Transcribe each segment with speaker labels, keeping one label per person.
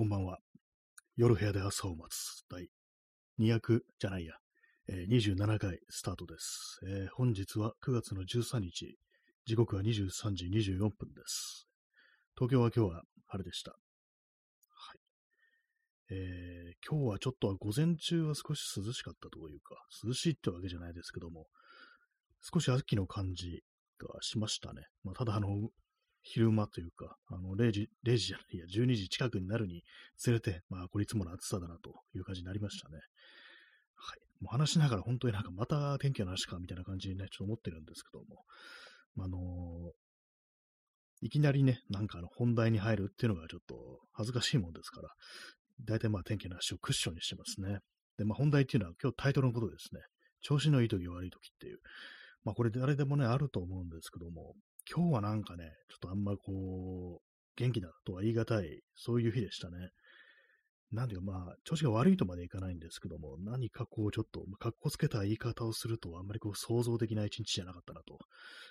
Speaker 1: こんばんは。夜部屋で朝を待つ第200じゃないや、えー、27回スタートです、えー、本日は9月の13日、時刻は23時24分です。東京は今日は晴れでした。はい。えー、今日はちょっと午前中は少し涼しかったというか、涼しいってわけじゃないですけども、少し秋の感じがしましたね。まあ、ただあの、昼間というか、あの、0時、0時じゃないや、12時近くになるにつれて、まあ、これいつもの暑さだなという感じになりましたね。はい。もう話しながら本当になんかまた天気の話かみたいな感じにね、ちょっと思ってるんですけども、あのー、いきなりね、なんかあの本題に入るっていうのがちょっと恥ずかしいもんですから、大体まあ天気の話をクッションにしてますね。で、まあ本題っていうのは今日タイトルのことですね。調子のいい時悪い時っていう。まあこれ誰でもね、あると思うんですけども、今日はなんかね、ちょっとあんまこう、元気だとは言い難い、そういう日でしたね。なんていうかまあ、調子が悪いとまでいかないんですけども、何かこうちょっと、かっこつけた言い方をすると、あんまりこう想像できない一日じゃなかったなと、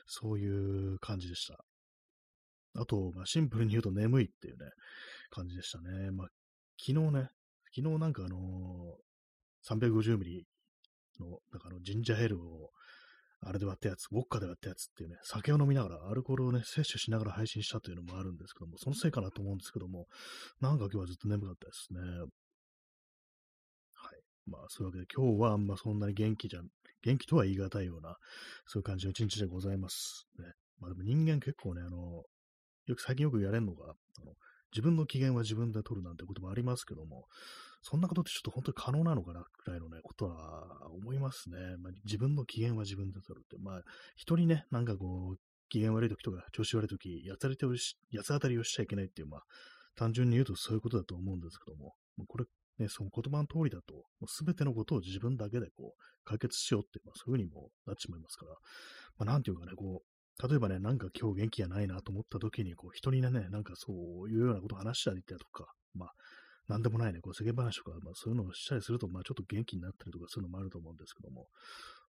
Speaker 1: そういう感じでした。あと、まあ、シンプルに言うと眠いっていうね、感じでしたね。まあ、昨日ね、昨日なんかあのー、350ミリの、なんかあの、ジンジャーヘルをあれで割ったやつ、ウォッカで割ったやつっていうね、酒を飲みながら、アルコールをね、摂取しながら配信したというのもあるんですけども、そのせいかなと思うんですけども、なんか今日はずっと眠かったですね。はい。まあ、そういうわけで今日はあんまそんなに元気じゃん、元気とは言い難いような、そういう感じの一日でございます。ね。まあでも人間結構ね、あの、よく最近よく言われるのが、あの自分の機嫌は自分で取るなんてこともありますけども、そんなことってちょっと本当に可能なのかなくらいのね、ことは思いますね。まあ、自分の機嫌は自分で取るって。まあ、人にね、なんかこう、機嫌悪い時とか調子悪い時、やつ当たりをし、八つ当たりをしちゃいけないっていう、まあ、単純に言うとそういうことだと思うんですけども、これ、ね、その言葉の通りだと、すべてのことを自分だけでこう、解決しようって、まあ、そういうふうにもなっちまいますから、まあ、なんていうかね、こう、例えばね、なんか今日元気がないなと思った時に、こう、人にね、なんかそういうようなことを話したりってとか、まあ、なんでもないね、こう世間話とか、まあ、そういうのをしたりすると、まあ、ちょっと元気になったりとかそういうのもあると思うんですけども、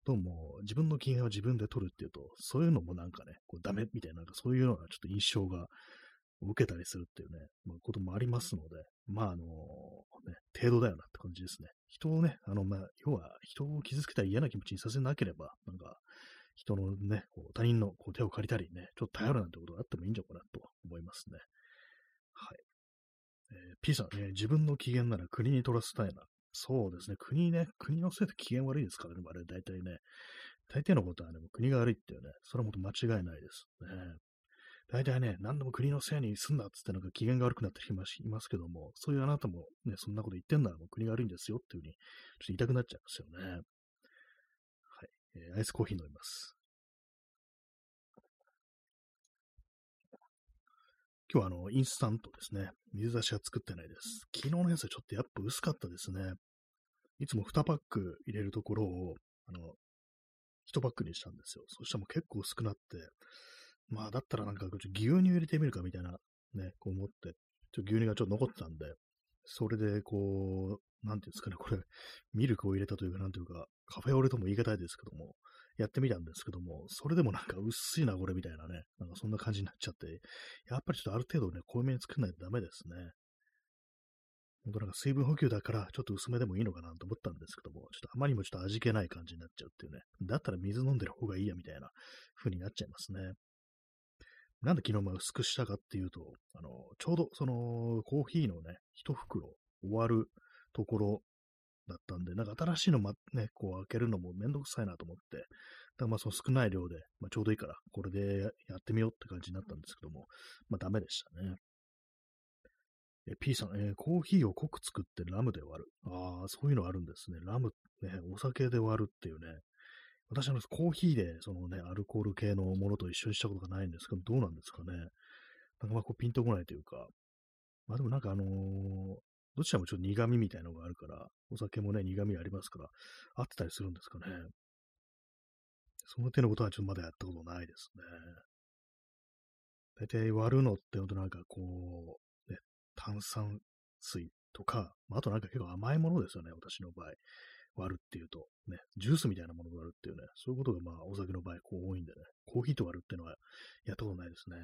Speaker 1: どうも自分の機嫌を自分で取るっていうと、そういうのもなんかね、こうダメみたいな、なんかそういうようなちょっと印象が受けたりするっていうね、まあ、こともありますので、まあ、あの、ね、程度だよなって感じですね。人をね、あの、まあ、要は人を傷つけたら嫌な気持ちにさせなければ、なんか、人のね、こう他人のこう手を借りたりね、ちょっと頼るなんてことがあってもいいんじゃないかなと思いますね。はい。えー、P さん、ね、自分の機嫌なら国に取らせたいな。そうですね。国ね、国のせいで機嫌悪いですからね、あれ、大体ね。大抵のことはね、もう国が悪いっていうね、それはもっと間違いないですね。大体ね、何でも国のせいにすんなっつってなんか機嫌が悪くなってきまいますけども、そういうあなたもね、そんなこと言ってんならもう国が悪いんですよっていうふうに、ちょっと言いたくなっちゃいますよね。はい。えー、アイスコーヒー飲みます。今日はあの、インスタントですね。水出しは作ってないです。昨日のやつはちょっとやっぱ薄かったですね。いつも2パック入れるところを、あの、1パックにしたんですよ。そしたらもう結構薄くなって、まあだったらなんか牛乳入れてみるかみたいなね、こう思って、ちょっと牛乳がちょっと残ってたんで、それでこう、なんていうんですかね、これ、ミルクを入れたというか、なんていうか、カフェオレとも言い難いですけども、やってみたんですけども、それでもなんか薄いな、これみたいなね、なんかそんな感じになっちゃって、やっぱりちょっとある程度ね、濃いめに作らないとダメですね。本当なんか水分補給だから、ちょっと薄めでもいいのかなと思ったんですけども、ちょっとあまりにもちょっと味気ない感じになっちゃうっていうね。だったら水飲んでる方がいいや、みたいな風になっちゃいますね。なんで昨日も薄くしたかっていうと、あの、ちょうどそのコーヒーのね、一袋終わるところだったんで、なんか新しいのま、ね、こう開けるのもめんどくさいなと思って、だからまあその少ない量で、まあ、ちょうどいいから、これでやってみようって感じになったんですけども、まあダメでしたね。え、P さん、えー、コーヒーを濃く作ってラムで割る。ああ、そういうのあるんですね。ラム、ね、お酒で割るっていうね。私はコーヒーで、そのね、アルコール系のものと一緒にしたことがないんですけど、どうなんですかね。なんかまあこうピンとこないというか。まあでもなんかあのー、どちらもちょっと苦味みたいなのがあるから、お酒もね、苦味ありますから、合ってたりするんですかね。その手のことはちょっとまだやったことないですね。大体割るのってほんとなんかこう、ね、炭酸水とか、あ、となんか結構甘いものですよね、私の場合。割るっていうと、ね、ジュースみたいなものを割るっていうね、そういうことがまあお酒の場合こう多いんでね、コーヒーと割るっていうのはやったことないですね。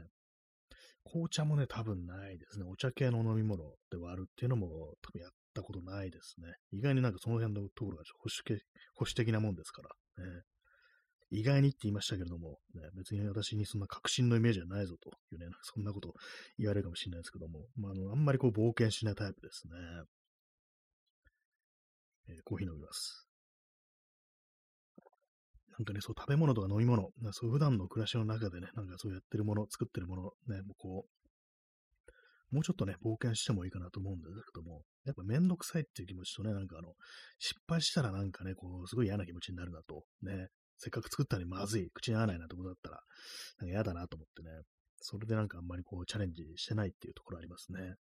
Speaker 1: 紅茶もね、多分ないですね。お茶系の飲み物で割るっていうのも多分やったことないですね。意外になんかその辺のところが保守保守的なもんですから、ね。意外にって言いましたけれども、ね、別に私にそんな確信のイメージはないぞというね、そんなこと言われるかもしれないですけども、まあ、あの、あんまりこう冒険しないタイプですね。えー、コーヒー飲みます。なんかね、そう食べ物とか飲み物、そう普段の暮らしの中でね、なんかそうやってるもの、作ってるもの、ね、もうこう、もうちょっとね、冒険してもいいかなと思うんですけども、やっぱめんどくさいっていう気持ちとね、なんかあの、失敗したらなんかね、こう、すごい嫌な気持ちになるなと、ね、せっかく作ったのにまずい、口に合わないなってことだったら、なんか嫌だなと思ってね、それでなんかあんまりこうチャレンジしてないっていうところありますね。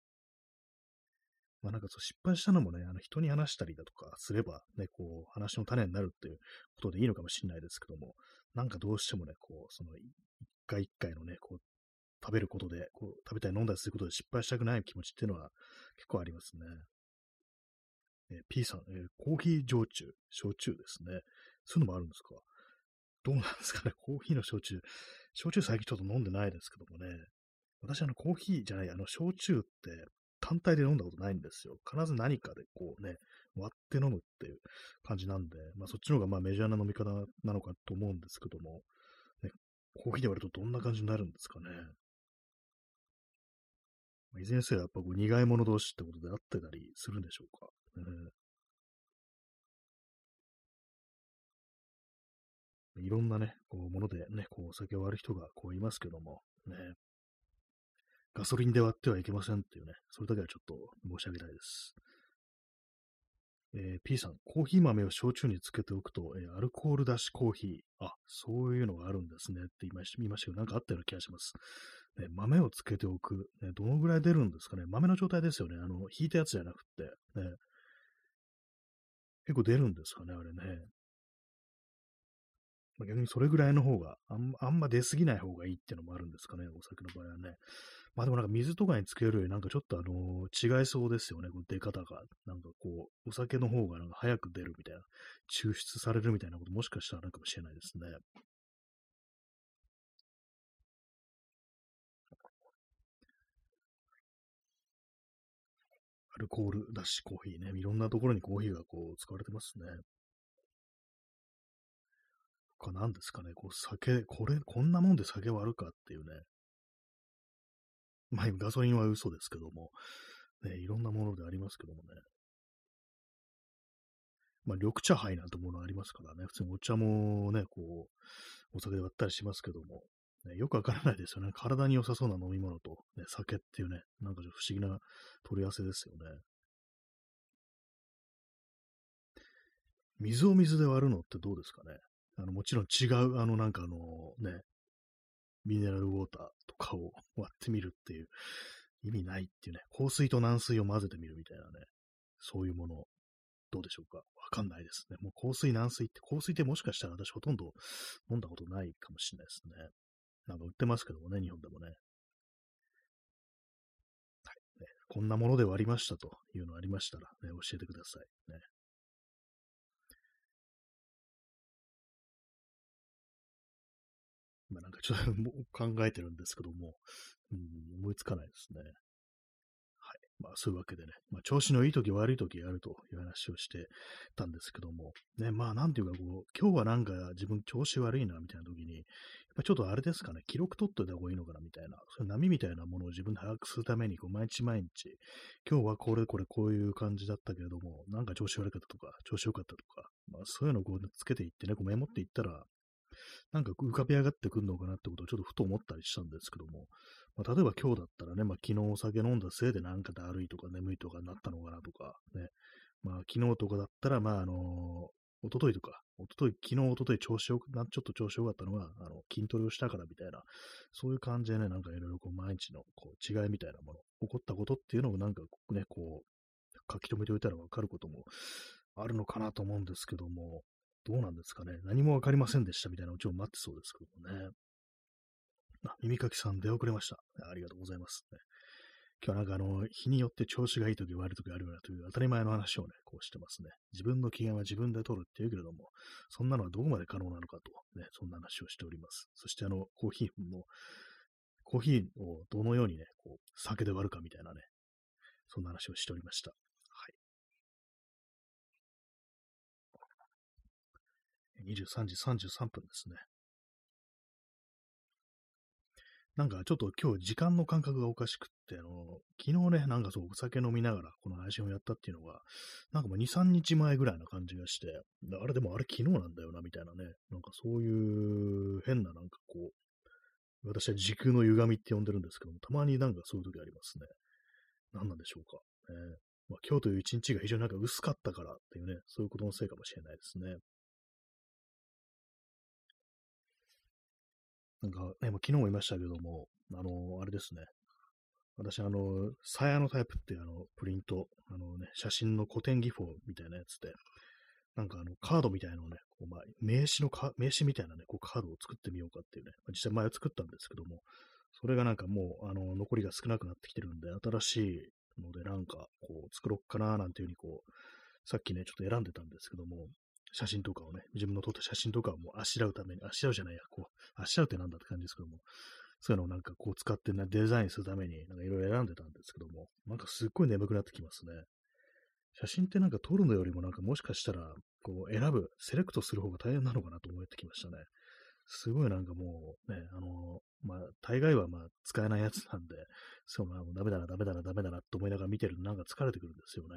Speaker 1: まあなんかそう失敗したのもね、あの人に話したりだとかすればね、こう話の種になるっていうことでいいのかもしれないですけども、なんかどうしてもね、こう、その一回一回のね、こう、食べることで、こう、食べたり飲んだりすることで失敗したくない気持ちっていうのは結構ありますね。えー、P さん、えー、コーヒー焼酎、焼酎ですね。そういうのもあるんですか？どうなんですかね、コーヒーの焼酎。焼酎最近ちょっと飲んでないですけどもね。私、あの、コーヒーじゃない、あの、焼酎って単体で飲んだことないんですよ。必ず何かでこうね、割って飲むっていう感じなんで、まあそっちの方がまあメジャーな飲み方なのかと思うんですけども、ね、コーヒーで割るとどんな感じになるんですかね。いずれにせよやっぱこう苦いもの同士ってことであってたりするんでしょうか。ね、いろんなね、こう、ものでね、こう、お酒を割る人がこういますけども、ね、ガソリンで割ってはいけませんっていうね、それだけはちょっと申し上げたいです。えー、P さん、コーヒー豆を焼酎につけておくと、えー、アルコール出しコーヒー。あ、そういうのがあるんですねって言いましたけど、なんかあったような気がします。ね、豆をつけておく、ね。どのぐらい出るんですかね。豆の状態ですよね。あの、引いたやつじゃなくて。ね、結構出るんですかね、あれね。まあ、逆にそれぐらいの方があん、あんま出すぎない方がいいっていうのもあるんですかね、お酒の場合はね。まあでもなんか水とかにつけるよりなんかちょっとあの、違いそうですよね、この出方が。なんかこう、お酒の方がなんか早く出るみたいな、抽出されるみたいなこともしかしたらあるかもしれないですね。アルコールだしコーヒーね。いろんなところにコーヒーがこう使われてますね。他何ですかね。こう酒、これ、こんなもんで酒割るかっていうね。まあ、ガソリンは嘘ですけども、ね、いろんなものでありますけどもね。まあ、緑茶杯なんてものありますからね、普通にお茶もね、こう、お酒で割ったりしますけども、ね、よくわからないですよね。体に良さそうな飲み物と、ね、酒っていうね、なんか不思議な取り合わせですよね。水を水で割るのってどうですかねあの、もちろん違う、あの、なんかあの、ね、ミネラルウォーターとかを割ってみるっていう意味ないっていうね、香水と軟水を混ぜてみるみたいなね、そういうもの、どうでしょうかわかんないですね。もう香水軟水って、香水ってもしかしたら私ほとんど飲んだことないかもしれないですね。なんか売ってますけどもね、日本でもね。はい。ね、こんなもので割りましたというのありましたら、ね、教えてください。ね。まあなんかちょっと 考えてるんですけども、うん、思いつかないですね。はい。まあそういうわけでね、まあ調子のいい時悪い時あるという話をしてたんですけども、ね、まあなんていうかこう、今日はなんか自分調子悪いなみたいな時に、やっぱちょっとあれですかね、記録取っといた方がいいのかなみたいな、そういう波みたいなものを自分で把握するために、こう毎日毎日、今日はこれこれこういう感じだったけれども、なんか調子悪かったとか、調子良かったとか、まあそういうのをこうつけていってね、こうメモっていったら、なんか浮かび上がってくるのかなってことをちょっとふと思ったりしたんですけども、まあ、例えば今日だったらね、まあ、昨日お酒飲んだせいでなんかだるいとか眠いとかなったのかなとか、ね、まあ、昨日とかだったら、まあ、あのー、おとといとか、おととい、昨日、おととい調子よく、ちょっと調子よかったのが、あの、筋トレをしたからみたいな、そういう感じでね、なんかいろいろこう、毎日のこう違いみたいなもの、起こったことっていうのをなんかね、こう、書き留めておいたらわかることもあるのかなと思うんですけども、どうなんですかね。何もわかりませんでしたみたいなオチを待ってそうですけどもね。あ、耳かきさん出遅れました。ありがとうございます、ね。今日はなんかあの、日によって調子がいい時悪い時あるようなという当たり前の話をね、こうしてますね。自分の機嫌は自分で取るっていうけれども、そんなのはどこまで可能なのかと、ね、そんな話をしております。そしてあの、コーヒーの、コーヒーをどのようにね、こう、酒で割るかみたいなね、そんな話をしておりました。23時33分ですね。なんかちょっと今日時間の感覚がおかしくって、あの、昨日ね、なんかそう、お酒飲みながらこの配信をやったっていうのが、なんかもう2、3日前ぐらいな感じがして、あれでもあれ昨日なんだよな、みたいなね、なんかそういう変ななんかこう、私は時空の歪みって呼んでるんですけども、たまになんかそういう時ありますね。何なんでしょうか。えーまあ、今日という一日が非常になんか薄かったからっていうね、そういうことのせいかもしれないですね。なんかね、もう昨日も言いましたけども、あのあれですね。私、あの、サヤのタイプっていうあの、プリント、あのね、写真の古典技法みたいなやつで、なんかあの、カードみたいなのをね、こうまあ、名刺のか、名刺みたいなね、こうカードを作ってみようかっていうね、実際前作ったんですけども、それがなんかもう、あの、残りが少なくなってきてるんで、新しいのでなんか、こう、作ろっかななんていうふうにこう、さっきね、ちょっと選んでたんですけども、写真とかをね、自分の撮った写真とかをもうあしらうために、あしらうじゃないや、こう、あしらうってなんだって感じですけども、そういうのをなんかこう使ってね、デザインするために、なんかいろいろ選んでたんですけども、なんかすっごい眠くなってきますね。写真ってなんか撮るのよりもなんかもしかしたら、こう選ぶ、セレクトする方が大変なのかなと思ってきましたね。すごいなんかもうね、あのまあ、大概はまあ使えないやつなんで、そう、まあ、ダメだな、ダメだな、ダメだなと思いながら見てるとなんか疲れてくるんですよね。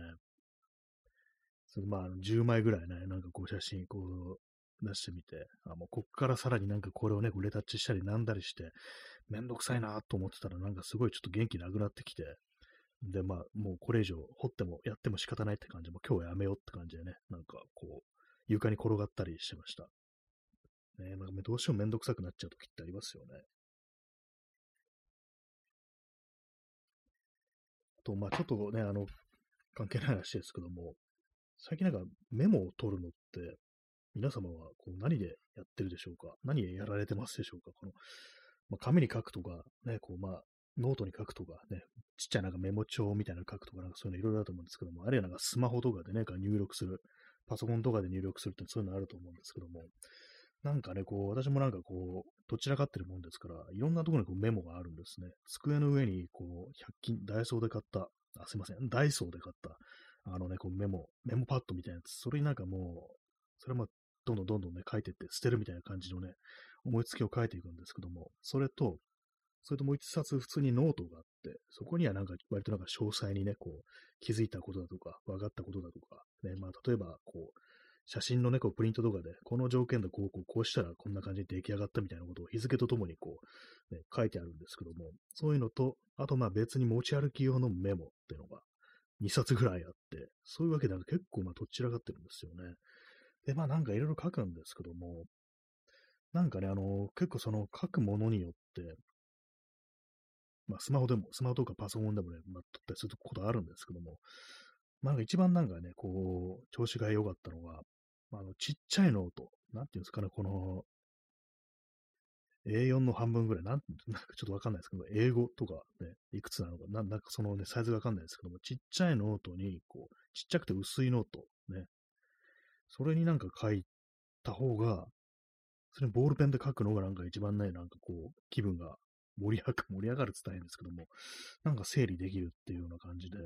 Speaker 1: まあ、10枚ぐらいね、なんかこう写真こう出してみて、あもうこっからさらになんかこれをね、レタッチしたりなんだりして、めんどくさいなと思ってたら、なんかすごいちょっと元気なくなってきて、で、まあ、もうこれ以上掘ってもやっても仕方ないって感じもう今日はやめようって感じでね、なんかこう、床に転がったりしてました。ね、なんかどうしてもめんどくさくなっちゃう時ってありますよね。と、まあちょっとね、あの、関係ない話ですけども、最近なんかメモを取るのって、皆様はこう何でやってるでしょうか？何やられてますでしょうか？この、まあ、紙に書くとか、ね、こうまあ、ノートに書くとかね、ちっちゃいなんかメモ帳みたいなの書くとか、なんかそういうのいろいろあると思うんですけども、あるいはなんかスマホとかでね、入力する、パソコンとかで入力するってそういうのあると思うんですけども、なんかね、こう、私もなんかこう、散らかってるもんですから、いろんなところにこうメモがあるんですね。机の上に、こう、100均、ダイソーで買った、あ、すいません、ダイソーで買った、あのね、こうメモ、メモパッドみたいなやつ、それになんかもう、それもどんどんどんどんね、書いてって捨てるみたいな感じのね、思いつきを書いていくんですけども、それと、それともう一冊普通にノートがあって、そこにはなんか割となんか詳細にね、こう、気づいたことだとか、分かったことだとか、ね、まあ例えば、こう、写真のね、こうプリントとかで、この条件でこう、こう、こうしたらこんな感じに出来上がったみたいなことを日付とともにこう、ね、書いてあるんですけども、そういうのと、あとまあ別に持ち歩き用のメモっていうのが2冊ぐらいあって、そういうわけでは結構まあとっちらかってるんですよね。で、まあなんかいろいろ書くんですけども、なんかね、あの、結構その書くものによって、まあスマホでも、スマホとかパソコンでもね、まあ撮ったりすることあるんですけども、まあ一番なんかね、こう、調子が良かったのが、あの、ちっちゃいノート、なんていうんですかね、この、A4 の半分ぐらい、なん、なんかちょっとわかんないですけど、 A5とかね、いくつなのか、ななんかそのね、サイズがわかんないですけども、ちっちゃいノートに、こう、ちっちゃくて薄いノート、ね、それになんか書いた方が、それボールペンで書くのがなんか一番ね、なんかこう、気分が盛り上がる、盛り上がる伝えるんですけども、なんか整理できるっていうような感じで、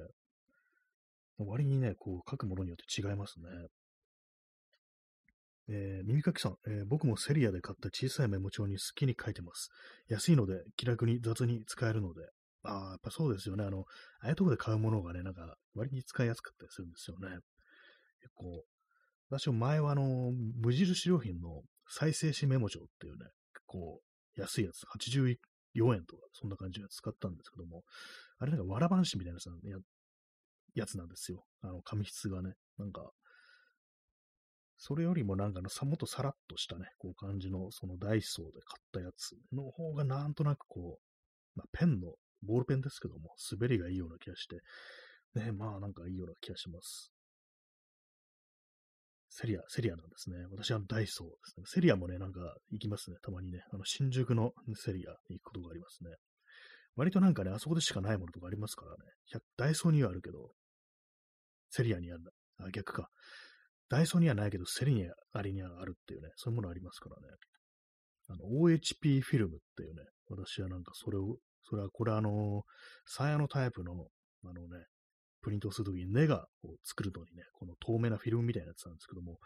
Speaker 1: 割にね、こう、書くものによって違いますね。えー、耳かきさん、えー、僕もセリアで買った小さいメモ帳に好きに書いてます。安いので気楽に雑に使えるので。ああ、やっぱそうですよね。あの、ああいうとこで買うものがね、なんか割に使いやすかったりするんですよね。結構、私も前はあの、無印良品の再生紙メモ帳っていうね、結構安いやつ、84円とか、そんな感じで使ったんですけども、あれなんかわらばん紙みたいなやつなんですよ。あの、紙質がね。なんか、それよりもなんかの、さもっとさらっとしたね、こう感じの、そのダイソーで買ったやつの方がなんとなくこう、まあ、ペンの、ボールペンですけども、滑りがいいような気がして、ね、まあなんかいいような気がします。セリア、セリアなんですね。私はダイソーですね。セリアもね、なんか行きますね。たまにね。あの、新宿のセリアに行くことがありますね。割となんかね、あそこでしかないものとかありますからね。ダイソーにはあるけど、セリアにあるんだ。あ、逆か。ダイソーにはないけど、セリアありにはあるっていうね、そういうものありますからね。あの、OHP フィルムっていうね、私はなんかそれを、それはこれあの、サイアノタイプの、あのね、プリントするときにネガを作るのにね、この透明なフィルムみたいなやつなんですけども、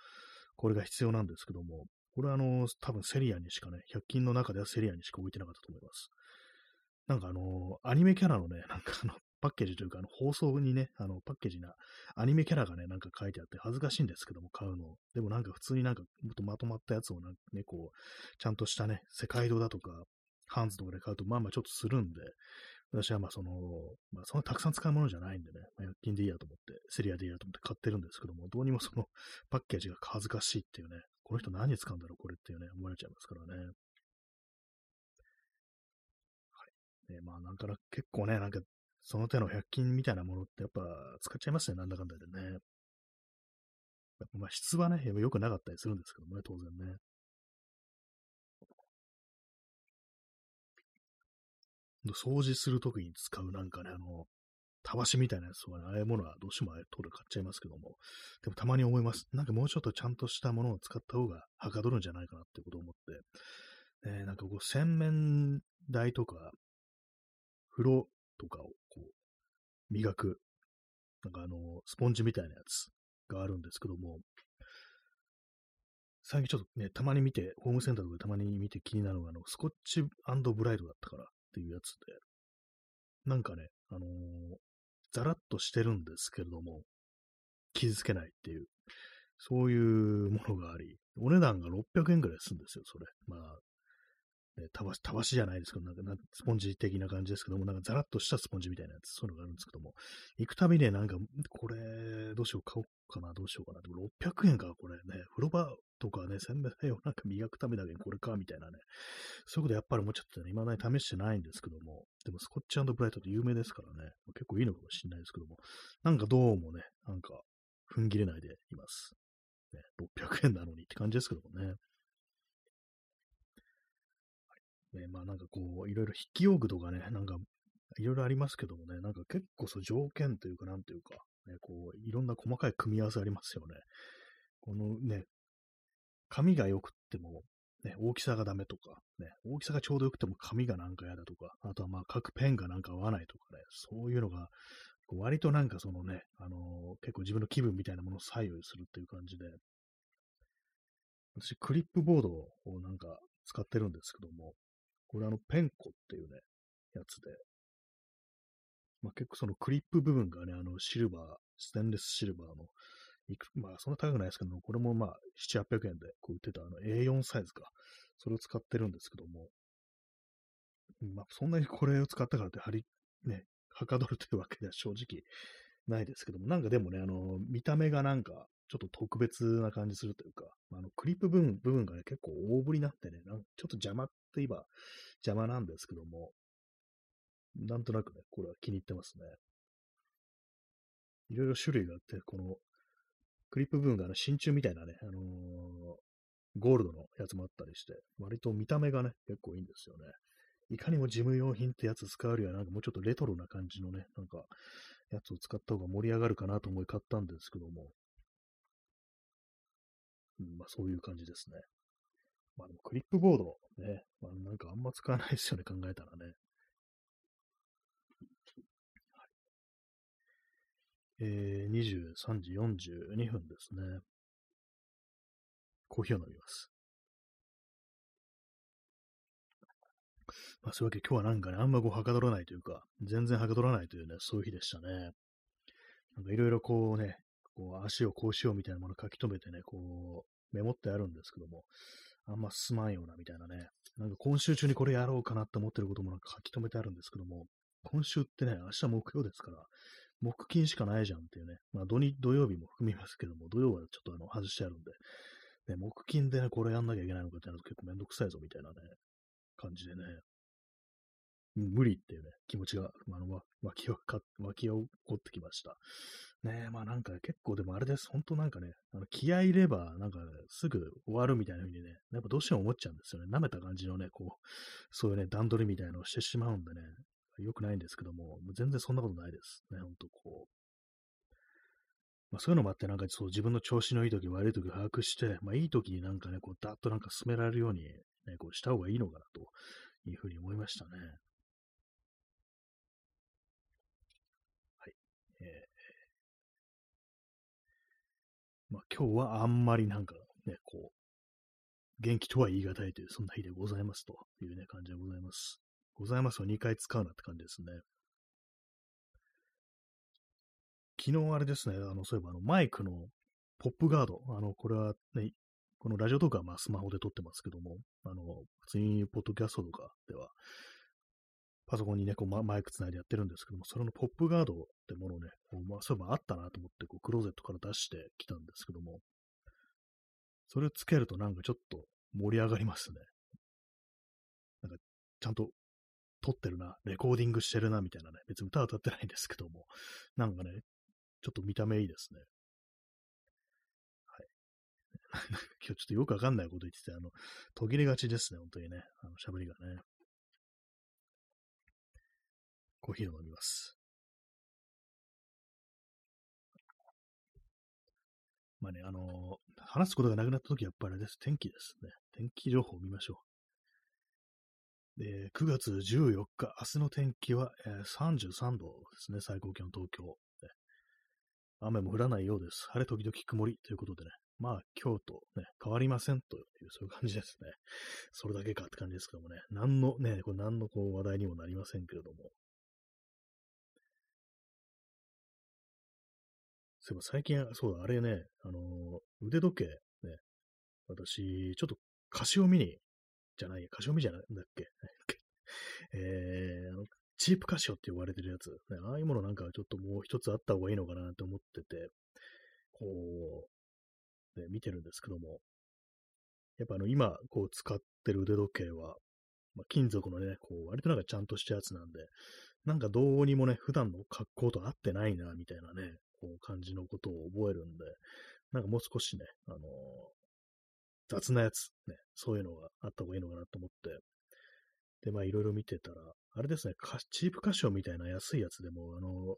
Speaker 1: これが必要なんですけども、これはあの、多分セリアにしかね、100均の中ではセリアにしか置いてなかったと思います。なんかあの、アニメキャラのね、なんかあの、パッケージというか、あの、包装にね、あの、パッケージな、アニメキャラがね、なんか書いてあって恥ずかしいんですけども、買うの。でもなんか普通になんか、もっとまとまったやつをなんかね、こう、ちゃんとしたね、世界堂だとか、ハンズとかで買うと、まあまあちょっとするんで、私はまあその、まあそんなたくさん使うものじゃないんでね、まあ、100均でいいやと思って、セリアでいいやと思って買ってるんですけども、どうにもそのパッケージが恥ずかしいっていうね、この人何に使うんだろう、これっていうね、思われちゃいますからね。はい。ね、まあなんか結構ね、なんかその手の100均みたいなものってやっぱ使っちゃいますね、なんだかんだでね。まあ質はね、良くなかったりするんですけどもね、当然ね。掃除するときに使うなんかね、あの、たわしみたいなやつとかね、ああいうものはどうしてもあれ取る買っちゃいますけども、でもたまに思います。なんかもうちょっとちゃんとしたものを使った方がはかどるんじゃないかなってことを思って、えー、なんかこう洗面台とか、風呂とかをこう、磨く、なんかあの、スポンジみたいなやつがあるんですけども、最近ちょっとね、たまに見て、ホームセンターとかでたまに見て気になるのが、あの、スコッチブライドだったからっていうやつで、なんかね、あのー、ザラッとしてるんですけれども、傷つけないっていう、そういうものがあり、お値段が600円くらいするんですよ、それ。まあ、ね、たわし、たわしじゃないですけど、なんか、なんスポンジ的な感じですけども、なんかザラッとしたスポンジみたいなやつ、そういうのがあるんですけども、行くたびね、なんか、これ、どうしよう、買おうかな、どうしようかな。でも600円か、これね、風呂場とかね、洗面台をなんか磨くためだけにこれか、みたいなね、そういうことやっぱりもうちょっとね、未だに試してないんですけども、でもスコッチブライトって有名ですからね、結構いいのかもしれないですけども、なんかどうもね、なんか、踏ん切れないでいます。ね、600円なのにって感じですけどもね。ね、まあなんかこう、いろいろ筆記用具とかね、なんか、いろいろありますけどもね、なんか結構そう条件というか、なんというか、ね、こう、いろんな細かい組み合わせありますよね。このね、紙が良くっても、ね、大きさがダメとか、ね、大きさがちょうど良くても紙がなんか嫌だとか、あとはまあ書くペンがなんか合わないとかね、そういうのが、割となんかそのね、あのー、結構自分の気分みたいなものを左右するっていう感じで、私、クリップボードをなんか使ってるんですけども、これあの、ペンコっていうね、やつで、まあ、結構そのクリップ部分がね、あの、シルバー、ステンレスシルバーの、いくまあ、そんな高くないですけどもこれもまあ、7、800円でこう売ってたあの A4 サイズか、それを使ってるんですけども、まあ、そんなにこれを使ったからって、はり、ね、はかどるというわけでは正直ないですけども、なんかでもね、あの、見た目がなんか、ちょっと特別な感じするというか、あの、クリップ部分部分がね、結構大ぶりになってね、なんちょっと邪魔って言えば邪魔なんですけども、なんとなくね、これは気に入ってますね。いろいろ種類があって、この、クリップ部分があの真鍮みたいなね、あのー、ゴールドのやつもあったりして、割と見た目がね、結構いいんですよね。いかにも事務用品ってやつ使うよりは、なんかもうちょっとレトロな感じのね、なんか、やつを使った方が盛り上がるかなと思い買ったんですけども、うん、まあそういう感じですね。まあでもクリップボードね、まあなんかあんま使わないですよね、考えたらね。はい、えー、23時42分ですね。コーヒーを飲みます。まあそういうわけで今日はなんかね、あんまこうはかどらないというか、全然はかどらないというね、そういう日でしたね。なんかいろいろこうね、こう足をこうしようみたいなものを書き留めてね、こう、メモってあるんですけども、あんま進まんようなみたいなね、なんか今週中にこれやろうかなって思ってることもなんか書き留めてあるんですけども、今週ってね、明日木曜ですから、木金しかないじゃんっていうね、まあ土、土曜日も含みますけども、土曜はちょっとあの外してあるんで、ね、木金で、これやんなきゃいけないのかってなると結構めんどくさいぞみたいなね、感じでね、無理っていうね、気持ちが、あの、湧き、起こってきました。ねえ、まあなんか結構でもあれです。本当なんかね、あの気合い入れば、なんかすぐ終わるみたいな風にね、やっぱどうしても思っちゃうんですよね。舐めた感じのね、こう、そういうね、段取りみたいなのをしてしまうんでね、良くないんですけども、全然そんなことないです。ね、ほんとこう。まあそういうのもあって、なんかそう自分の調子のいい時、悪い時把握して、まあいい時になんかね、こう、だっとなんか進められるようにね、こうした方がいいのかなというふうに思いましたね。はい。えー、まあ今日はあんまりなんかね、こう、元気とは言い難いという、そんな日でございますというね、感じでございます。ございますを2回使うなって感じですね。昨日あれですね、あの、そういえばあの、マイクのポップガード、あの、これはね、このラジオとかはまあスマホで撮ってますけども、あの、普通にポッドキャストとかでは、パソコンにね、こうマイクつないでやってるんですけども、それのポップガードってものをね、こうまあ、そういえばあったなと思って、こう、クローゼットから出してきたんですけども、それをつけるとなんかちょっと盛り上がりますね。なんか、ちゃんと撮ってるな、レコーディングしてるな、みたいなね。別に歌は歌ってないんですけども、なんかね、ちょっと見た目いいですね。はい。今日ちょっとよくわかんないこと言ってて、あの、途切れがちですね、本当にね。あの、喋りがね。コーヒーを飲みます。まあね、あのー、話すことがなくなった時はやっぱりあれです。天気ですね。天気情報を見ましょう。で、9月14日、明日の天気は、えー、33度ですね。最高気温東京。雨も降らないようです。晴れ時々曇りということでね。まあ、今日とね、変わりませんという、そういう感じですね。それだけかって感じですけどもね。何のね、これ何のこう話題にもなりませんけれども。そういえば最近、そうだ、あれね、あのー、腕時計ね、私、ちょっとカシオミニじゃないや、カシオミじゃないんだっけえー、あの、チープカシオって呼ばれてるやつ、ね、ああいうものなんかちょっともう一つあった方がいいのかなって思ってて、こう、ね、見てるんですけども、やっぱあの、今、こう使ってる腕時計は、まあ、金属のね、こう、割となんかちゃんとしたやつなんで、なんかどうにもね、普段の格好と合ってないな、みたいなね、こう感じのことを覚えるんで、なんかもう少しね、あのー、雑なやつ、ね、そういうのがあった方がいいのかなと思って、で、まあいろいろ見てたら、あれですね、チープカシオみたいな安いやつでも、あの、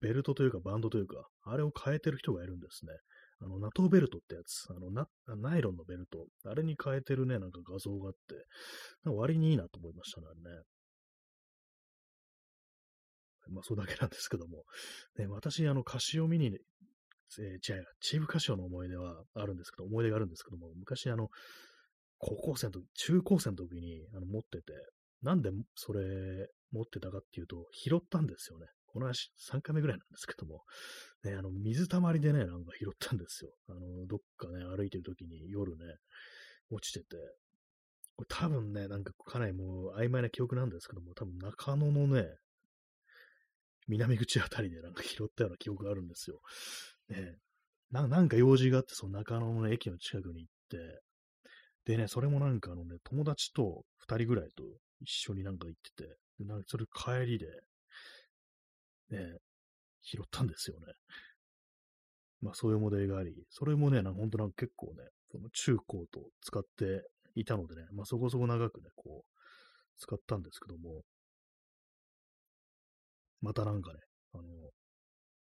Speaker 1: ベルトというかバンドというか、あれを変えてる人がいるんですね。あの、ナトーベルトってやつ、あのナ、ナイロンのベルト、あれに変えてるね、なんか画像があって、割にいいなと思いましたね、まあ、そうだけなんですけども。ね、私、あの、カシオミニ、えー、違う、チームカシオの思い出はあるんですけど、思い出があるんですけども、昔、あの、高校生の時、中高生の時にあの持ってて、なんでそれ持ってたかっていうと、拾ったんですよね。この話3回目ぐらいなんですけども、ね、あの、水たまりでね、なんか拾ったんですよ。あの、どっかね、歩いてる時に夜ね、落ちてて、これ多分ね、なんかかなりもう曖昧な記憶なんですけども、多分中野のね、南口あたりでなんか拾ったような記憶があるんですよ。ね、ななんか用事があって、その中野の駅の近くに行って、でね、それもなんかあのね、友達と二人ぐらいと一緒になんか行ってて、でなんかそれ帰りで、ね、拾ったんですよね。まあそういうモデルがあり、それもね、なんか本当なんか結構ね、その中高と使っていたのでね、まあそこそこ長くね、こう、使ったんですけども、またなんかね、あの、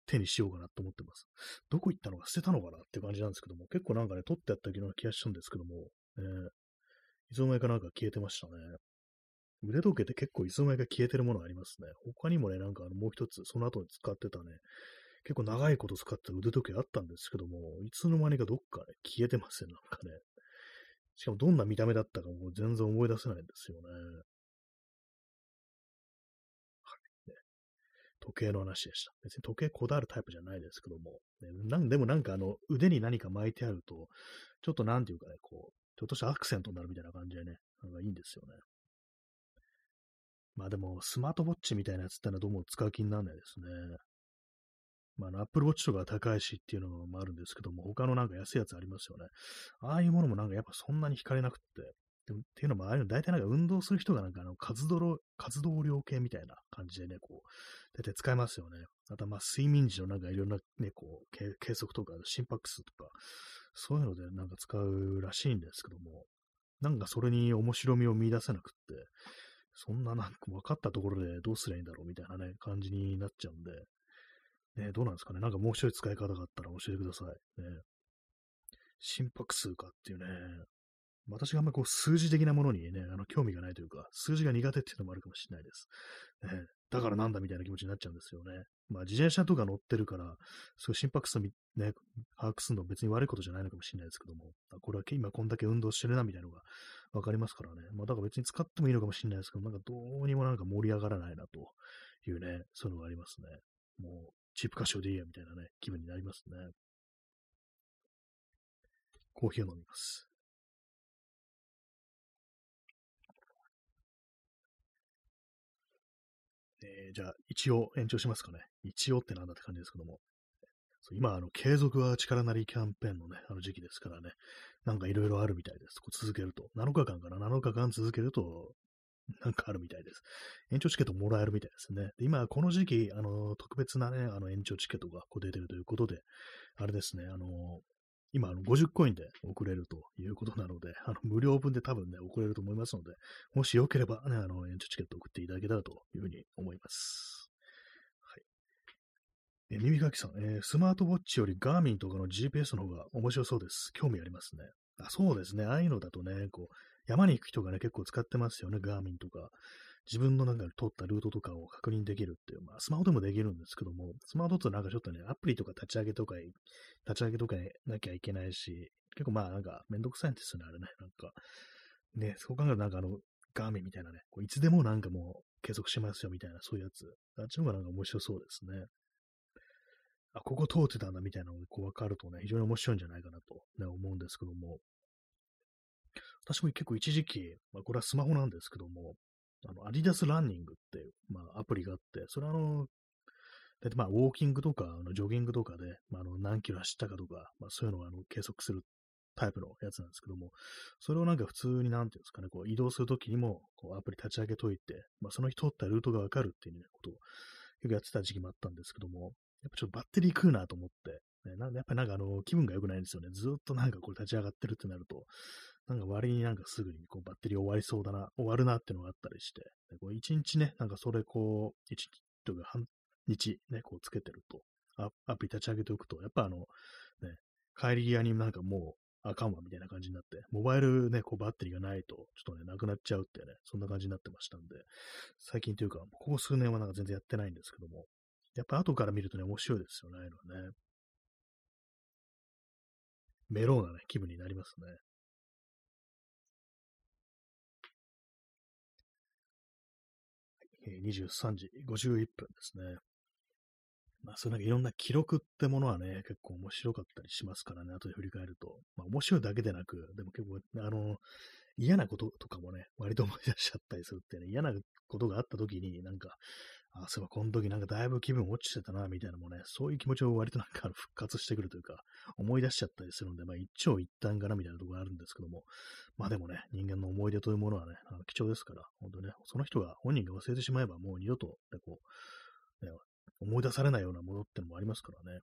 Speaker 1: 手にしようかなと思ってます。どこ行ったのか捨てたのかなって感じなんですけども、結構なんかね、取ってやったような気がしたんですけども、えー、いつの間にかなんか消えてましたね。腕時計って結構いつの間にか消えてるものありますね。他にもね、なんかあのもう一つ、その後に使ってたね、結構長いこと使ってた腕時計あったんですけども、いつの間にかどっかね、消えてますよ、なんかね。しかもどんな見た目だったかもう全然思い出せないんですよね。時計の話でした。別に時計こだわるタイプじゃないですけども、ね、なんでもなんかあの腕に何か巻いてあると、ちょっとなんていうかね、こう、ちょっとしたアクセントになるみたいな感じでね、なんかいいんですよね。まあでも、スマートウォッチみたいなやつってのはどうも使う気にならないですね。まあ、アップルウォッチとか高いしっていうのもあるんですけども、他のなんか安いやつありますよね。ああいうものもなんかやっぱそんなに惹かれなくって、っていうのも、ああいうの大体なんか運動する人がなんかあの活動、活動量計みたいな感じでね、こう、大体使えますよね。あとまあ睡眠時のなんかいろんなね、こう、計測とか心拍数とか、そういうのでなんか使うらしいんですけども、なんかそれに面白みを見出せなくって、そんななんか分かったところでどうすりゃいいんだろうみたいなね、感じになっちゃうんで、ね、どうなんですかね。なんかもう一人使い方があったら教えてください。ね、心拍数かっていうね、私があんまりこう数字的なものにね、あの興味がないというか、数字が苦手っていうのもあるかもしれないです。ね、だからなんだみたいな気持ちになっちゃうんですよね。まあ自転車とか乗ってるから、そういう心拍数ね、把握するの別に悪いことじゃないのかもしれないですけども、これは今こんだけ運動してるなみたいなのがわかりますからね。まあだから別に使ってもいいのかもしれないですけど、なんかどうにもなんか盛り上がらないなというね、そういうのがありますね。もう、チープ歌唱でいいやみたいなね、気分になりますね。コーヒーを飲みます。えー、じゃあ、一応延長しますかね。一応ってなんだって感じですけども。今、あの、継続は力なりキャンペーンのね、あの時期ですからね、なんかいろいろあるみたいです。こう続けると。7日間かな ?7 日間続けると、なんかあるみたいです。延長チケットもらえるみたいですね。で今、この時期、あの、特別なね、あの延長チケットがこう出てるということで、あれですね、あの、今、あの、50コインで送れるということなので、あの、無料分で多分ね、送れると思いますので、もしよければね、あの、延長チケット送っていただけたらというふうに思います。はい。え、耳かきさん、えー、スマートウォッチよりガーミンとかの GPS の方が面白そうです。興味ありますね。あ、そうですね。ああいうのだとね、こう、山に行く人がね、結構使ってますよね、ガーミンとか。自分のなんか通ったルートとかを確認できるっていう、まあ、スマホでもできるんですけども、スマホだとなんかちょっとね、アプリとか立ち上げとか、立ち上げとかなきゃいけないし、結構まあなんかめんどくさいんですよね、あれね。なんか、ね、そう考えるとなんかあの、ガーミンみたいなね、こういつでもなんかもう計測しますよみたいな、そういうやつ。あっちの方がなんか面白そうですね。あ、ここ通ってたんだみたいなのがこう分かるとね、非常に面白いんじゃないかなと、ね、思うんですけども。私も結構一時期、まあ、これはスマホなんですけども、あの、アディダスランニングっていう、まあ、アプリがあって、それはあの、だまあ、ウォーキングとか、あのジョギングとかで、まあ、あの何キロ走ったかとか、まあ、そういうのをあの計測するタイプのやつなんですけども、それをなんか普通になんていうんですかね、こう移動するときにも、こうアプリ立ち上げといて、まあ、その人通ったルートがわかるっていう、ね、ことをよくやってた時期もあったんですけども、やっぱちょっとバッテリー食うなと思って、ね、なんやっぱりなんかあの気分が良くないんですよね。ずっとなんかこれ立ち上がってるってなると、なんか割になんかすぐにこうバッテリー終わりそうだな、終わるなってのがあったりして、こう1日ね、なんかそれこう、1日というか半日ね、こうつけてると、アプリ立ち上げておくと、やっぱあの、ね、帰り際になんかもうあかんわみたいな感じになって、モバイルね、こうバッテリーがないと、ちょっとね、なくなっちゃうってね、そんな感じになってましたんで、最近というか、ここ数年はなんか全然やってないんですけども、やっぱ後から見るとね、面白いですよね、ああいうのはね。メローなね、気分になりますね。23時51分ですね。まあ、そういうなんかいろんな記録ってものはね、結構面白かったりしますからね、後で振り返ると。まあ、面白いだけでなく、でも結構、あの、嫌なこととかもね、割と思い出しちゃったりするってね、嫌なことがあった時に、なんか、あ、そういえばこの時なんかだいぶ気分落ちてたな、みたいなのもね、そういう気持ちを割となんか復活してくるというか、思い出しちゃったりするので、まあ一長一短かな、みたいなところがあるんですけども、まあでもね、人間の思い出というものはね、あの貴重ですから、本当ね、その人が、本人が忘れてしまえばもう二度と、ね、こう、ね、思い出されないようなものってのもありますからね。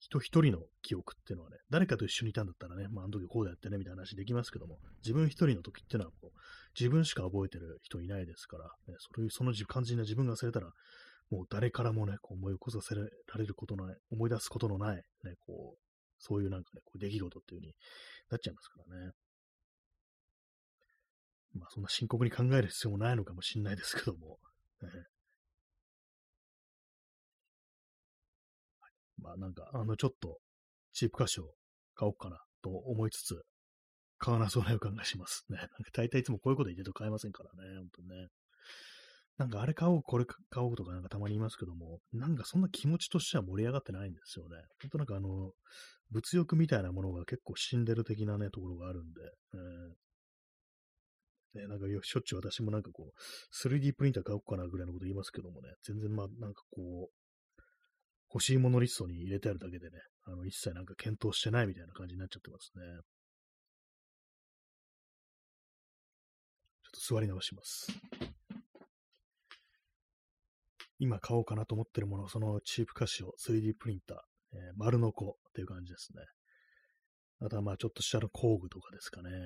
Speaker 1: 人一人の記憶っていうのはね、誰かと一緒にいたんだったらね、まあ、あの時こうだってね、みたいな話できますけども、自分一人の時っていうのはこう、自分しか覚えてる人いないですから、ね、そういうその肝心な自分が忘れたら、もう誰からもね、こう思い起こさせられることない、思い出すことのない、ね、こう、そういうなんかね、こう出来事っていう風になっちゃいますからね。まあ、そんな深刻に考える必要もないのかもしれないですけども、まあなんか、あの、ちょっと、チープ歌詞を買おうかなと思いつつ、買わなそうな予感がしますね。なんか大体いつもこういうこと言ってると買えませんからね、ほんとね。なんかあれ買おう、これ買おうとかなんかたまに言いますけども、なんかそんな気持ちとしては盛り上がってないんですよね。ほんとなんかあの、物欲みたいなものが結構死んでる的なね、ところがあるんで、えー、ね、なんかしょっちゅう私もなんかこう、3D プリンター買おうかなぐらいのこと言いますけどもね、全然まあなんかこう、欲しいものリストに入れてあるだけでね、あの、一切なんか検討してないみたいな感じになっちゃってますね。っと座り直します。今買おうかなと思ってるもの、そのチープカシオ 3D プリンター、えー、丸の子っていう感じですね。あとはまあちょっとしたの工具とかですかね。は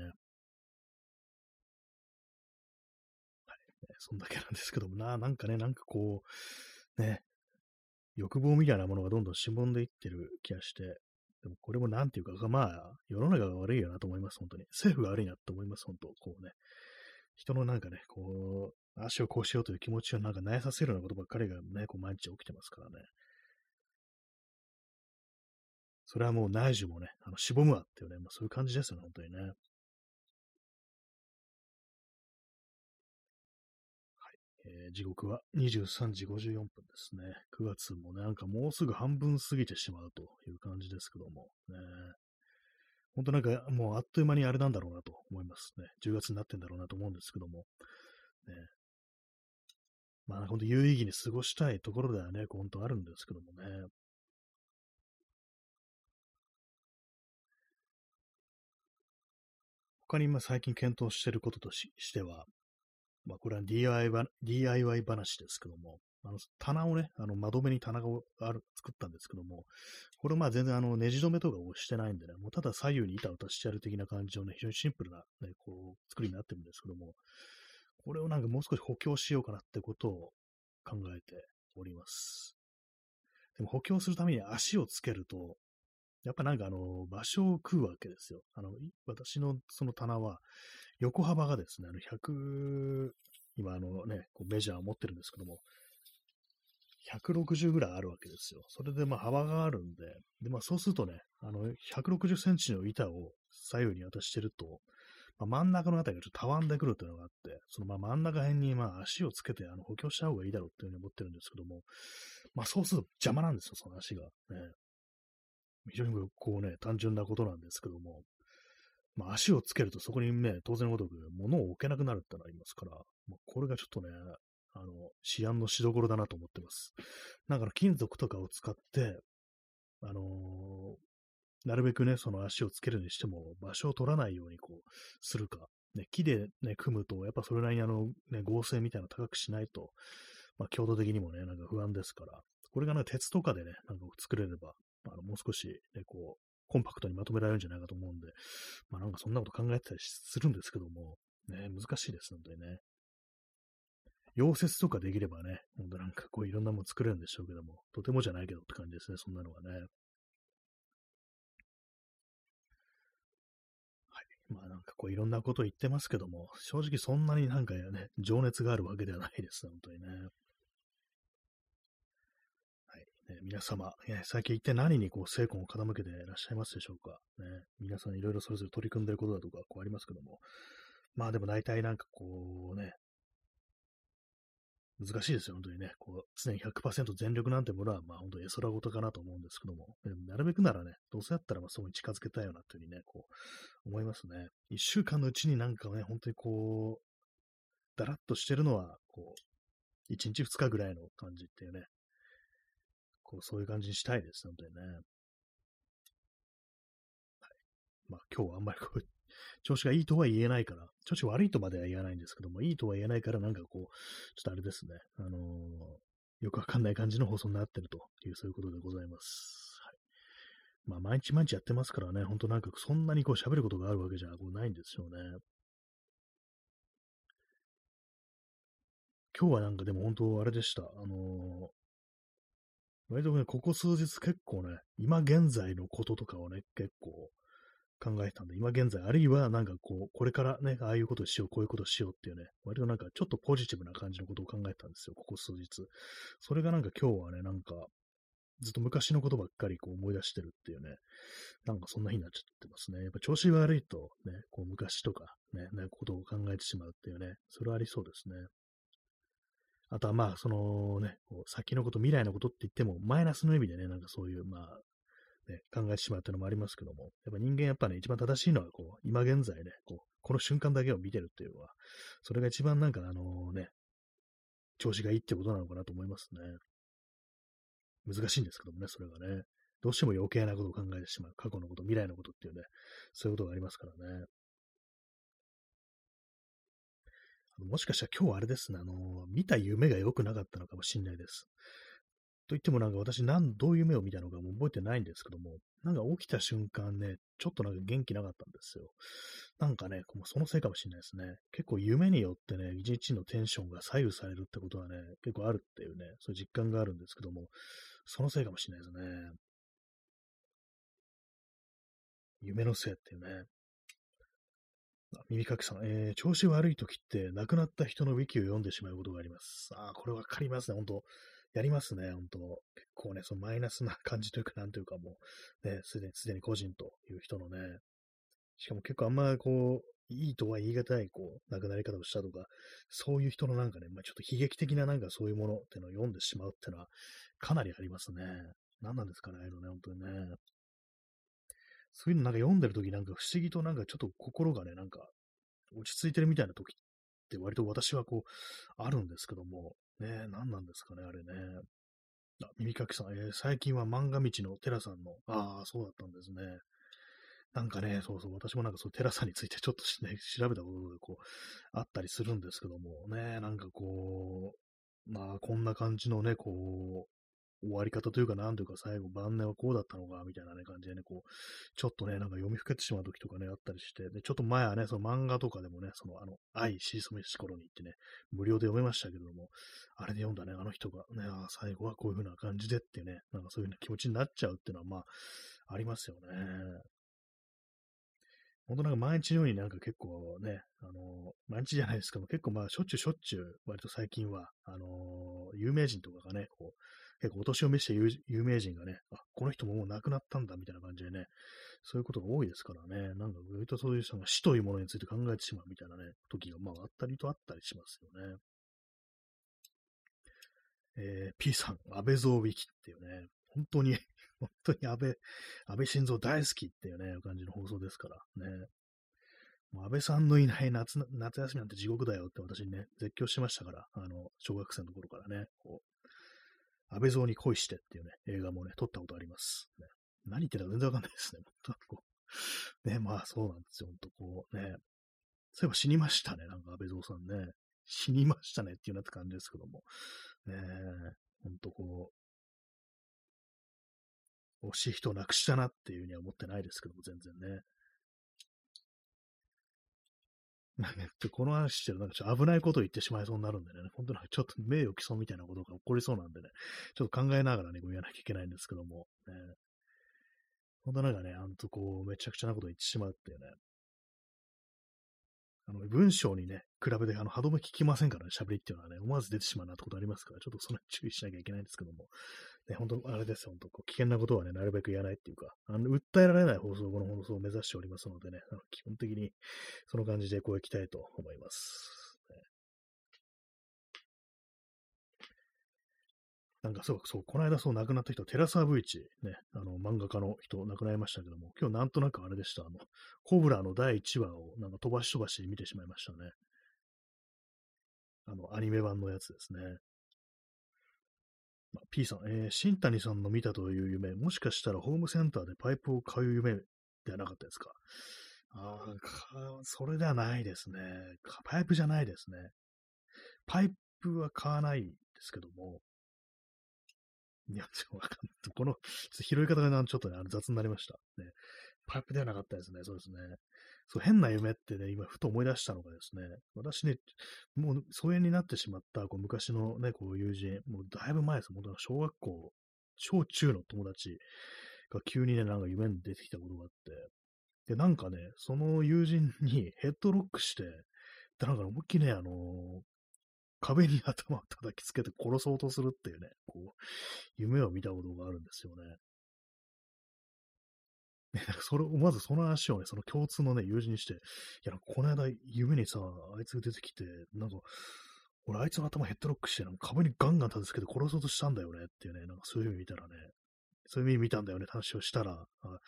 Speaker 1: い。そんだけなんですけどもな、なんかね、なんかこう、ね、欲望みたいなものがどんどんしぼんでいってる気がして、でもこれもなんていうか、まあ、世の中が悪いよなと思います、本当に。政府が悪いなと思います、本当。こうね。人のなんかね、こう、足をこうしようという気持ちをなんか萎えさせるようなことばっかりがね、こう毎日起きてますからね。それはもう内需もね、あの、しぼむわっていうね、まあそういう感じですよね、本当にね。はい。えー、時刻は23時54分ですね。9月もね、なんかもうすぐ半分過ぎてしまうという感じですけども、ね。本当なんかもうあっという間にあれなんだろうなと思いますね。10月になってんだろうなと思うんですけども。ね、まあ、本当有意義に過ごしたいところではね、本当あるんですけどもね。他に今最近検討していることとしては、まあこれは DIY, DIY 話ですけども、あの棚をね、あの窓辺に棚をある作ったんですけども、これまあ全然あのネジ止めとかをしてないんでね、もうただ左右に板を足してやる的な感じのね、非常にシンプルな、ね、こう作りになってるんですけども、これをなんかもう少し補強しようかなってことを考えております。でも補強するために足をつけると、やっぱなんかあの、場所を食うわけですよ。あの、私のその棚は、横幅がですね、あの、100、今あのね、こうメジャーを持ってるんですけども、160ぐらいあるわけですよ。それでまあ幅があるんで、でまあそうするとね、あの、160センチの板を左右に渡してると、まあ、真ん中のあたりがちょっとたわんでくるというのがあって、そのまあ真ん中辺にまあ足をつけてあの補強した方がいいだろうっていうふうに思ってるんですけども、まあそうすると邪魔なんですよ、その足が。ね、非常にこうね、単純なことなんですけども、まあ、足をつけるとそこにね、当然のごとく物を置けなくなるってのありますから、まあ、これがちょっとね、あの、思案のしどころだなと思ってます。だから金属とかを使って、あのー、なるべくね、その足をつけるにしても場所を取らないようにこう、するか。ね、木でね、組むと、やっぱそれなりにあの、ね、合成みたいなの高くしないと、まあ、強度的にもね、なんか不安ですから、これがね、鉄とかでね、なんか作れれば、あの、もう少し、ね、こう、コンパクトにまとめられるんじゃないかと思うんで、まあなんかそんなこと考えてたりするんですけども、ね、難しいです、本当にね。溶接とかできればね、ほんとなんかこういろんなもの作れるんでしょうけども、とてもじゃないけどって感じですね、そんなのはね。はい。まあなんかこういろんなこと言ってますけども、正直そんなになんかね、情熱があるわけではないです、本当にね。え皆様、え最近一体何にこう精魂を傾けていらっしゃいますでしょうか？ね、皆さんいろいろそれぞれ取り組んでることだとかこうありますけども、まあでも大体なんかこうね、難しいですよ、本当にね。こう常に100%全力なんてものは、まあ本当に絵空事かなと思うんですけども、なるべくならね、どうせやったらまあそこに近づけたいよなというふうにね、こう思いますね。一週間のうちになんかね、本当にこう、だらっとしてるのは、こう、一日二日ぐらいの感じっていうね、こう、そういう感じにしたいです、本当にね。はい。まあ、今日はあんまりこう、調子がいいとは言えないから、調子悪いとまでは言わないんですけども、いいとは言えないから、なんかこう、ちょっとあれですね、あのー、よくわかんない感じの放送になってるという、そういうことでございます。はい。まあ、毎日毎日やってますからね、ほんとなんかそんなにこう喋ることがあるわけじゃこうないんですよね。今日はなんかでも本当あれでした。あのー、割とね、ここ数日結構ね、今現在のこととかをね、結構考えたんで、今現在、あるいはなんかこう、これからね、ああいうことしよう、こういうことしようっていうね、割となんかちょっとポジティブな感じのことを考えたんですよ、ここ数日。それがなんか今日はね、なんか、ずっと昔のことばっかりこう思い出してるっていうね、なんかそんな日になっちゃってますね。やっぱ調子悪いとね、こう昔とかね、ことを考えてしまうっていうね、それはありそうですね。あとはまあ、そのね、こう先のこと、未来のことって言っても、マイナスの意味でね、なんかそういう、まあ、ね、考えてしまうっていうのもありますけども、やっぱ人間やっぱね、一番正しいのは、こう、今現在ね、こう、この瞬間だけを見てるっていうのは、それが一番なんかあのね、調子がいいってことなのかなと思いますね。難しいんですけどもね、それがね。どうしても余計なことを考えてしまう。過去のこと、未来のことっていうね、そういうことがありますからね。もしかしたら今日あれですね、あの、見た夢が良くなかったのかもしれないです。と言ってもなんか私何、どういう夢を見たのかも覚えてないんですけども、なんか起きた瞬間ね、ちょっとなんか元気なかったんですよ。なんかね、もうそのせいかもしれないですね。結構夢によってね、一日のテンションが左右されるってことはね、結構あるっていうね、そういう実感があるんですけども、そのせいかもしれないですね。夢のせいっていうね。耳かきさん、えー、調子悪い時って亡くなった人のウィキを読んでしまうことがあります。ああ、これわかりますね、本当やりますね、本当結構ね、そのマイナスな感じというか、なんというかもう、ね、すでに、すでに個人という人のね、しかも結構あんまこう、いいとは言い難い、こう、亡くなり方をしたとか、そういう人のなんかね、まあ、ちょっと悲劇的ななんかそういうものっていうのを読んでしまうっていうのは、かなりありますね。何なんですかね、あのね、本当にね。そういうのなんか読んでるときなんか不思議となんかちょっと心がね、なんか落ち着いてるみたいな時って割と私はこう、あるんですけども、ね、何なんですかね、あれね。あ、耳かきさん、えー、最近は漫画道のテラさんの、ああ、そうだったんですね。なんかね、そうそう、私もなんかそうテラさんについてちょっとね、調べたことがこう、あったりするんですけども、ね、なんかこう、まあ、こんな感じのね、こう、終わり方というか、なんというか、最後、晩年はこうだったのか、みたいなね、感じでね、こう、ちょっとね、なんか読みふけてしまう時とかね、あったりして、で、ちょっと前はね、その漫画とかでもね、その、あの、愛、しりそめし頃に行ってね、無料で読めましたけれども、あれで読んだね、あの人がね、あ最後はこういう風な感じでっていうね、なんかそういう風な気持ちになっちゃうっていうのは、まあ、ありますよね。本当なんか毎日のようになんか結構ね、あの毎日じゃないですけど結構まあしょっちゅうしょっちゅう、割と最近は、あの有名人とかがね、こう、結構お年を召して有名人がね、あ、この人ももう亡くなったんだみたいな感じでね、そういうことが多いですからね、なんか割とそういう人が死というものについて考えてしまうみたいなね、時がまああったりとあったりしますよね。えー、P さん、安倍蔵ウィキっていうね、本当に 本当に安倍、安倍晋三大好きっていうね、感じの放送ですからね。もう安倍さんのいない夏夏休みなんて地獄だよって私にね、絶叫してましたから、あの、小学生の頃からね、こう、安倍蔵に恋してっていうね、映画もね、撮ったことあります。ね、何言ってるか全然わかんないですね。本当こう。ね、まあそうなんですよ。本当こうね。そういえば死にましたね。なんか安倍蔵さんね。死にましたねっていうなって感じですけども。ねほんとこう、惜しい人を亡くしたなっていうふうには思ってないですけども、全然ね。なんかこの話してるなんかちょっと危ないことを言ってしまいそうになるんでね、本当にちょっと名誉毀損みたいなことが起こりそうなんでね、ちょっと考えながらね、言わなきゃいけないんですけども、ね、本当なんかね、あんとこう、めちゃくちゃなことを言ってしまうっていうね、あの、文章にね、比べて、あの、歯止め効きませんからね、喋りっていうのはね、思わず出てしまうなってことありますから、ちょっとその注意しなきゃいけないんですけども、ね、本当あれですよ、本当こう危険なことはね、なるべく言わないっていうか、あの、訴えられない放送、後の放送を目指しておりますのでね、あの基本的にその感じでこう行きたいと思います。なんかそう、そう、この間そう亡くなった人、テラサーブイチ、ね、あの、漫画家の人亡くなりましたけども、今日なんとなくあれでした、あの、コブラの第1話をなんか飛ばし飛ばし見てしまいましたね。あの、アニメ版のやつですね。まあ、P さん、えー、新谷さんの見たという夢、もしかしたらホームセンターでパイプを買う夢ではなかったですか？ああ、それではないですね。パイプじゃないですね。パイプは買わないですけども、いや、ちょっとわかんない。この拾い方がちょっとね、あの雑になりました。ね。パイプではなかったですね。そうですね。そう、変な夢ってね、今、ふと思い出したのがですね、私ね、もう疎遠になってしまった、こう昔のね、こう友人、もうだいぶ前です。もう小学校、小中の友達が急にね、なんか夢に出てきたことがあって、で、なんかね、その友人にヘッドロックして、で、なんか思いっきりね、あのー、壁に頭を叩きつけて殺そうとするっていうね、こう、夢を見たことがあるんですよね。ね、それ、まずその話をね、その共通のね、友人にして、いや、この間夢にさ、あいつが出てきて、なんか、俺あいつの頭ヘッドロックして、なんか壁にガンガン立てつけて殺そうとしたんだよねっていうね、なんかそういう夢見たらね、そういう意味見たんだよね話をしたら、あ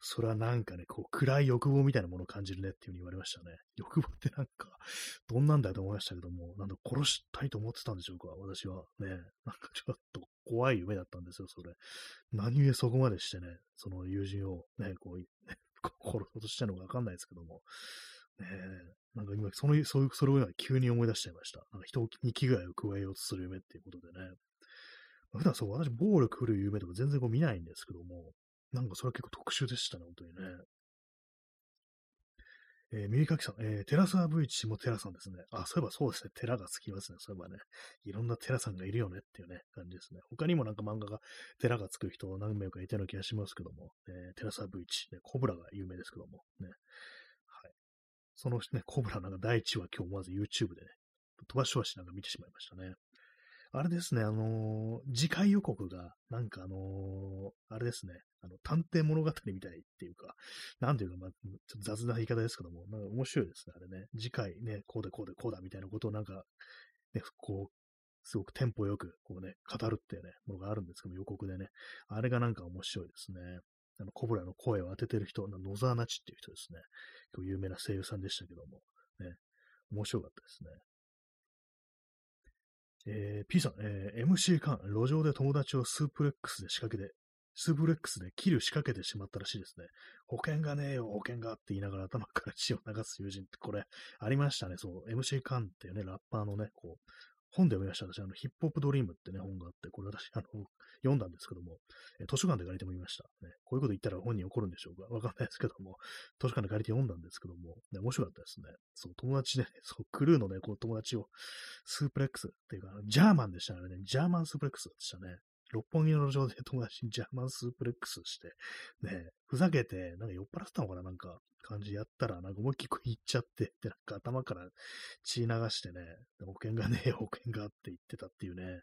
Speaker 1: それはなんかね、こう、暗い欲望みたいなものを感じるねっていうふうに言われましたね。欲望ってなんか、どんなんだよと思いましたけども、なんだ、殺したいと思ってたんでしょうか、私は。ね、なんかちょっと怖い夢だったんですよ、それ。何故そこまでしてね、その友人をね、こう、ね、殺そうとしたのかわかんないですけども、ねなんか今、その、そういう、それを急に思い出しちゃいました。なんか人に危害を加えようとする夢っていうことでね。普段そう、私、暴力振る夢とか全然こう見ないんですけども、なんかそれは結構特殊でしたね、本当にね。えー、右かきさん、えー、テラサー V1 もテラさんですね。あ、そういえばそうですね。テラがつきますね。そういえばね。いろんなテラさんがいるよねっていうね、感じですね。他にもなんか漫画がテラがつく人を何名かいたような気がしますけども、えー、テラサー V1、ね、コブラが有名ですけども、ね。はい。そのね、コブラなんか第1話今日まず YouTube でね、飛ばし飛ばしなんか見てしまいましたね。あれですね、あのー、次回予告が、なんかあのー、あれですね、あの、探偵物語みたいっていうか、なんていうか、まあ、ちょっと雑な言い方ですけども、なんか面白いですね、あれね。次回ね、こうでこうでこうだみたいなことをなんか、ね、こう、すごくテンポよく、こうね、語るっていうね、ものがあるんですけども、予告でね。あれがなんか面白いですね。あの、コブラの声を当ててる人、野沢那智っていう人ですね。結構有名な声優さんでしたけども、ね、面白かったですね。えー、P さん、えー、MC 間、路上で友達をスープレックスで仕掛けて、スープレックスで切る仕掛けてしまったらしいですね。保険がねえよ、保険がって言いながら頭から血を流す友人ってこれありましたね。そう、MC カンっていうね、ラッパーのね、こう、本で読みました。私、あの、ヒップホップドリームってね、本があって、これ私、あの、読んだんですけども、え図書館で借りてもいました。ね、こういうこと言ったら本人怒るんでしょうかわかんないですけども、図書館で借りて読んだんですけども、ね、面白かったですね。そう、友達で、ね、そう、クルーのね、こう友達を、スープレックスっていうか、ジャーマンでしたね。ジャーマンスープレックスでしたね。六本木の路上で友達にジャーマンスープレックスして、ね、ふざけて、なんか酔っ払ってたのかななんか、感じやったら、なんか思いっきり言っちゃって、で、なんか頭から血流してね、保険がねえ、保険があって言ってたっていうね、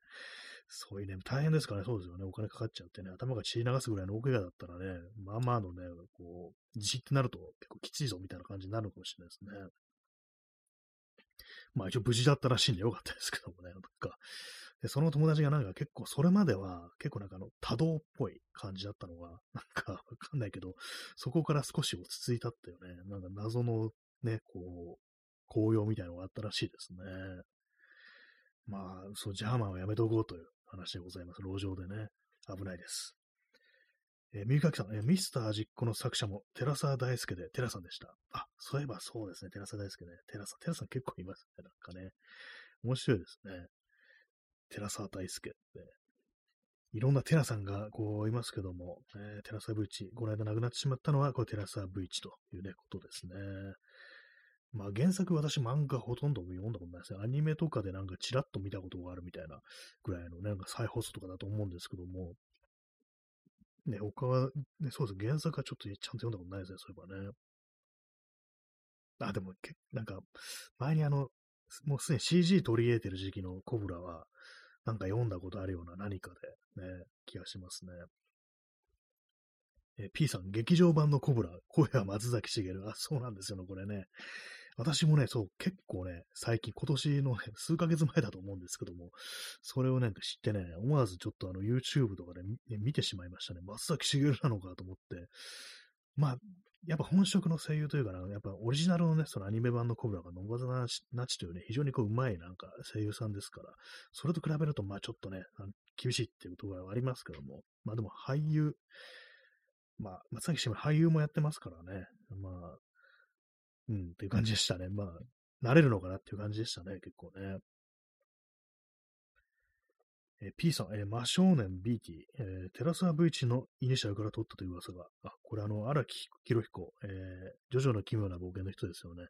Speaker 1: そういうね、大変ですからね、そうですよね、お金かかっちゃってね、頭が血流すぐらいの大怪我だったらね、まあまあのね、こう、地震ってなると結構きついぞみたいな感じになるかもしれないですね。まあ一応無事だったらしいんでよかったですけどもね、なんか、で、その友達がなんか結構、それまでは結構なんかあの、多動っぽい感じだったのが、なんかわかんないけど、そこから少し落ち着いたっていうね、なんか謎のね、こう、紅葉みたいなのがあったらしいですね。まあ、そう、ジャーマンはやめとこうという話でございます。路上でね。危ないです。えー、右垣さん、えー、ミスター実行の作者も、寺沢大輔で、寺さんでした。あ、そういえばそうですね、寺沢大輔ね。寺さん、寺さん結構いますね、なんかね。面白いですね。寺沢大輔って、いろんなテラさんがこういますけども、えー、テラサ V1、この間亡くなってしまったのは、これテラサ V1 というね、ことですね。まあ原作私漫画ほとんど読んだことないですね。アニメとかでなんかチラッと見たことがあるみたいなぐらいのね、なんか再放送とかだと思うんですけども、ね、他は、ね、そうです。原作はちょっとちゃんと読んだことないですね、そういえばね。あ、でも、なんか、前にあの、もうすでに CG 取り入れてる時期のコブラは、なんか読んだことあるような何かでね、気がしますね。え P さん、劇場版のコブラ、声は松崎しげる。あ、そうなんですよね、これね。私もね、そう、結構ね、最近、今年のね、数ヶ月前だと思うんですけども、それをね、知ってね、思わずちょっとあの、YouTube とかで、ね、見てしまいましたね。松崎しげるなのかと思って、まあ、やっぱ本職の声優というかな、やっぱオリジナルのね、そのアニメ版のコブラが野沢なちというね、非常にこう、うまいなんか声優さんですから、それと比べると、まあちょっとね、厳しいっていうところはありますけども、まあでも俳優、まあ、松崎氏も俳優もやってますからね、まあ、うん、っていう感じでしたね。まあ、慣れるのかなっていう感じでしたね、結構ね。え、P さん、え、真少年 BT、えー、テラサ V1 のイニシャルから取ったという噂が、あ、これあの、荒木博彦、えー、ジョジョの奇妙な冒険の人ですよね。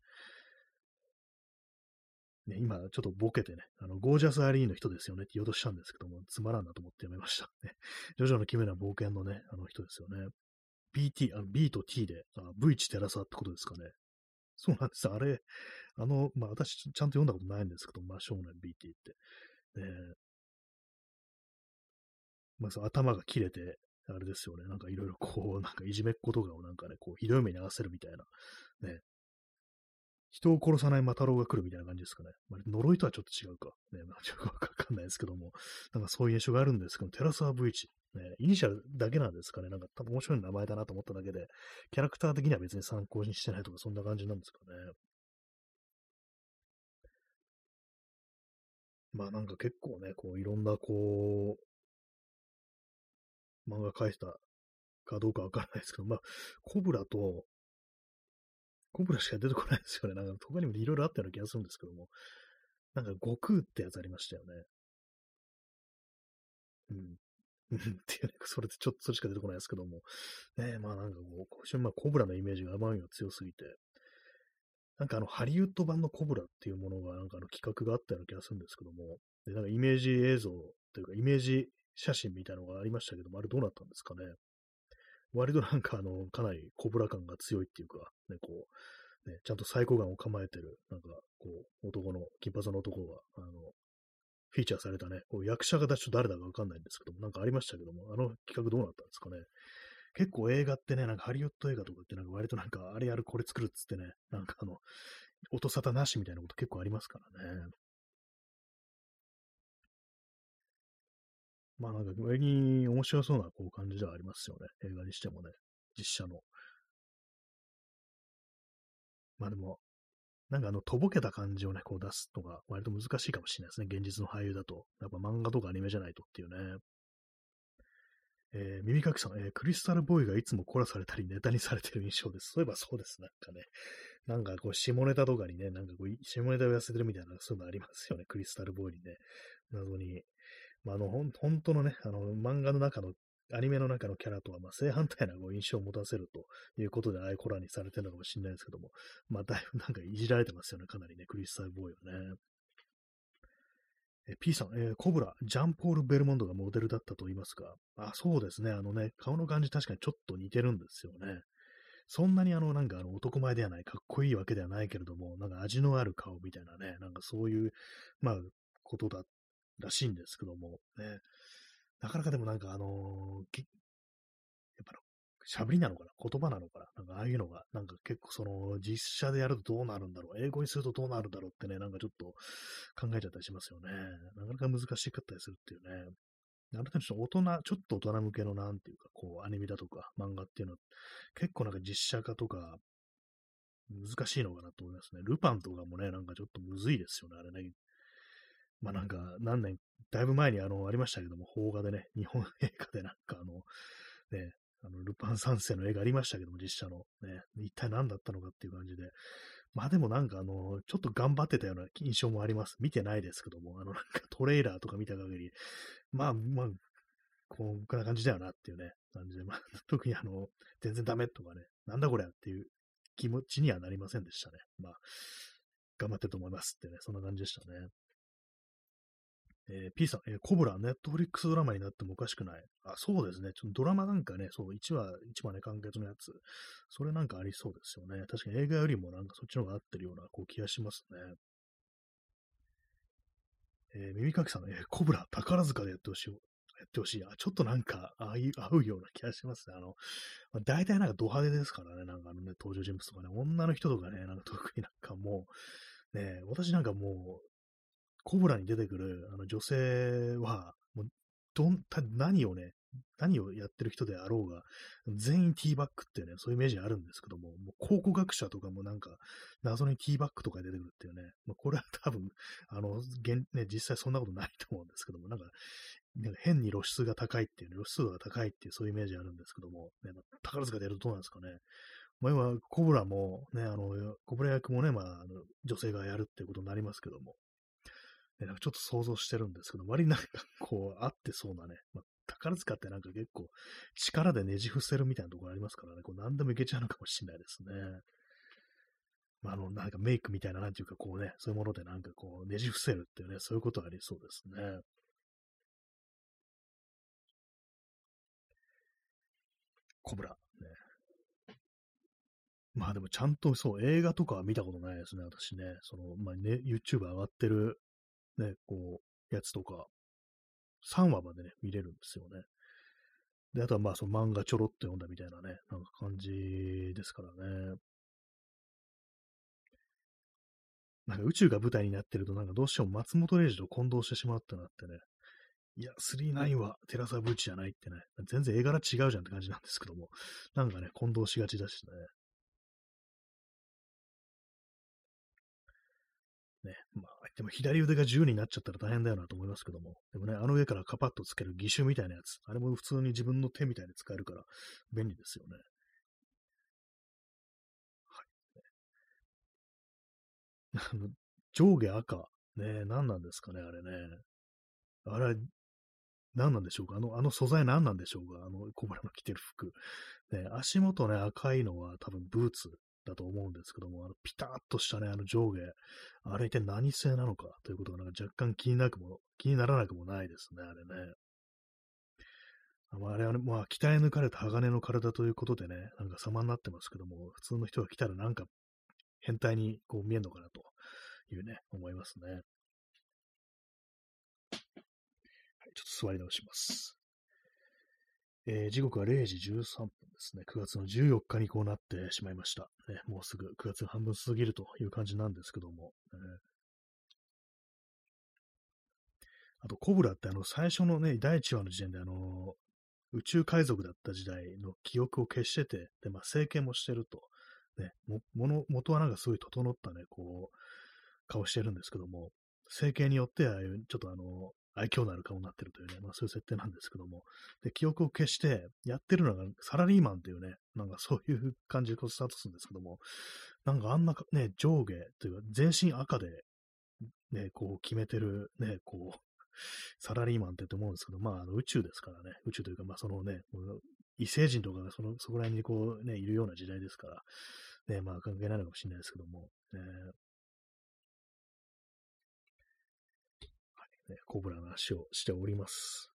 Speaker 1: ね、今、ちょっとボケてね、あの、ゴージャスアリーの人ですよねって言おうとしたんですけども、つまらんなと思ってやめました。ね、ジョジョの奇妙な冒険のね、あの人ですよね。BT、あの B と T で、あ V1 テラサってことですかね。そうなんです。あれ、あの、まあ私ちゃんと読んだことないんですけど、真少年 BT って。ね、まあ、その頭が切れて、あれですよね、なんかいろいろこう、なんかいじめっ子とかをなんかね、こう、ひどい目に遭わせるみたいな、ね。人を殺さないマタロウが来るみたいな感じですかね。まあ、呪いとはちょっと違うか。ね、まあ、ちょっとわかんないですけども、なんかそういう印象があるんですけど、テラサー V1、ね、イニシャルだけなんですかね。なんか多分面白い名前だなと思っただけで、キャラクター的には別に参考にしてないとか、そんな感じなんですかね。まあなんか結構ね、こういろんなこう、漫画描いたかどうかわからないですけど、まあ、コブラと、コブラしか出てこないですよね。なんか他にもいろいろあったような気がするんですけども、なんか悟空ってやつありましたよね。うん。う んっていうね、それでちょっとそれしか出てこないですけども。ねまあなんかこう、今週まあコブラのイメージがあまりにも強すぎて、なんかあの、ハリウッド版のコブラっていうものが、なんかあの企画があったような気がするんですけども、でなんかイメージ映像というか、イメージ写真みたいなのがありましたけども、あれどうなったんですかね。割となんかあの、かなりコブラ感が強いっていうか、ね、こう、ね、ちゃんとサイコガンを構えてる、なんか、こう、男の、金髪の男が、あの、フィーチャーされたね、こう役者がちょっと誰だかわかんないんですけども、なんかありましたけども、あの企画どうなったんですかね。結構映画ってね、なんかハリウッド映画とかってなんか割となんかあれやるこれ作るっつってね、なんかあの、音沙汰なしみたいなこと結構ありますからね。まあなんか割に面白そうなこう感じではありますよね。映画にしてもね。実写の。まあでも、なんかあの、とぼけた感じをね、こう出すのが割と難しいかもしれないですね。現実の俳優だと。やっぱ漫画とかアニメじゃないとっていうね。えー、耳かきさん、えー、クリスタルボーイがいつも凝らされたりネタにされてる印象です。そういえばそうです。なんかね。なんかこう、下ネタとかにね、なんかこう、下ネタを痩せてるみたいな、そういうのありますよね。クリスタルボーイにね。謎に。まあ、あの、ほん、本当のね、あの、漫画の中の、アニメの中のキャラとは、まあ、正反対なこう印象を持たせるということで、ああいうコラにされてるのかもしれないですけども、まあ、だいぶなんかいじられてますよね。かなりね、クリスタルボーイはね。え P さん、えー、コブラ、ジャンポール・ベルモンドがモデルだったと言いますか。あ、そうですね。あのね、顔の感じ確かにちょっと似てるんですよね。そんなにあの、なんかあの、男前ではない、かっこいいわけではないけれども、なんか味のある顔みたいなね、なんかそういう、まあ、ことだ、らしいんですけども、ね。なかなかでもなんかあのー、やっぱ喋りなのかな？言葉なのかな？なんかああいうのが、なんか結構その実写でやるとどうなるんだろう？英語にするとどうなるんだろうってね、なんかちょっと考えちゃったりしますよね。なかなか難しかったりするっていうね。ある程度大人、ちょっと大人向けのなんていうか、こう、アニメだとか漫画っていうのは、結構なんか実写化とか、難しいのかなと思いますね。ルパンとかもね、なんかちょっとむずいですよね、あれね。まあなんか、何年、だいぶ前にあの、ありましたけども、邦画でね、日本映画でなんかあの、ね、あの、ルパン三世の映画ありましたけども、実写の。ね、一体何だったのかっていう感じで。まあでもなんかあの、ちょっと頑張ってたような印象もあります。見てないですけども、あのなんかトレーラーとか見た限り、まあまあ、こんな感じだよなっていうね、感じで、まあ 特にあの、全然ダメとかね、なんだこれっていう気持ちにはなりませんでしたね。まあ、頑張ってると思いますってね、そんな感じでしたね。えー、P さん、えー、コブラ、ネットフリックスドラマになってもおかしくない？あ、そうですね。ちょっとドラマなんかね、そう、1話、1話ね、完結のやつ。それなんかありそうですよね。確かに映画よりもなんかそっちの方が合ってるような、こう気がしますね。えー、耳かきさん、えー、コブラ、宝塚でやってほしい。やってほしい。あ、ちょっとなんか、ああい、合うような気がしますね。あの、まあ、大体なんかド派手ですからね。なんかあのね、登場人物とかね、女の人とかね、なんか特になんかもう、ね、私なんかもう、コブラに出てくるあの女性は、もうどん、た何をね、何をやってる人であろうが、全員ティーバックっていうね、そういうイメージあるんですけども、もう考古学者とかもなんか、謎にティーバックとか出てくるっていうね、まあ、これは多分、あの、現ね、実際そんなことないと思うんですけども、なんか、なんか変に露出が高いっていう、露出度が高いっていう、そういうイメージあるんですけども、ねまあ、宝塚でやるとどうなんですかね。まあ、今、コブラもね、あの、コブラ役もね、まあ、あの女性がやるっていうことになりますけども、ね、なんかちょっと想像してるんですけど、割になんかこう、合ってそうなね、まあ、宝塚ってなんか結構力でねじ伏せるみたいなところありますからね、こう何でもいけちゃうのかもしれないですね。まあ、あの、なんかメイクみたいな、なんていうかこうね、そういうものでなんかこう、ねじ伏せるっていうね、そういうことありそうですね。コブラ。ね。まあでもちゃんとそう、映画とかは見たことないですね、私ね。その、まあね、YouTube 上がってるね、こう、やつとか、3話までね、見れるんですよね。で、あとはまあ、その漫画ちょろっと読んだみたいなね、なんか感じですからね。なんか宇宙が舞台になってると、なんかどうしても松本零士と混同してしまったなってね。いや、39はテラサブーチじゃないってね。全然絵柄違うじゃんって感じなんですけども。なんかね、混同しがちだしね。ね、まあ、でも左腕が自由になっちゃったら大変だよなと思いますけども、でもね、あの上からカパッとつける義手みたいなやつ、あれも普通に自分の手みたいに使えるから便利ですよね。はい。上下赤。ね何なんですかね、あれね。あれ、何なんでしょうか？あの、あの素材何なんでしょうか？あの、コブラの着てる服。ね、足元ね、赤いのは多分ブーツだと思うんですけども、あのピタッとしたね、あの上下、あれ一体何製なのかということがなんか若干気になくも、気にならなくもないですね、あれね。あれはね、まあ、鍛え抜かれた鋼の体ということでね、なんか様になってますけども、普通の人が来たらなんか変態にこう見えるのかなというね、思いますね。はい、ちょっと座り直します。えー、時刻は0時13分ですね。9月の14日にこうなってしまいました。ね、もうすぐ9月半分過ぎるという感じなんですけども。えー、あと、コブラってあの、最初のね、第1話の時点であの、宇宙海賊だった時代の記憶を消してて、で、まあ、整形もしてると。ね、も、もの、元はなんかすごい整ったね、こう、顔してるんですけども、整形によってああいう、ちょっとあの、愛嬌のある顔になってるというね、まあそういう設定なんですけども、で、記憶を消して、やってるのがサラリーマンっていうね、なんかそういう感じでこうスタートするんですけども、なんかあんなね、上下というか全身赤で、ね、こう決めてる、ね、こう、サラリーマンってと思うんですけど、まあ、あの宇宙ですからね、宇宙というか、まあ、そのね、異星人とかがその、そこら辺にこうね、いるような時代ですから、ね、まあ関係ないのかもしれないですけども、えーはいね、コブラの話をしております。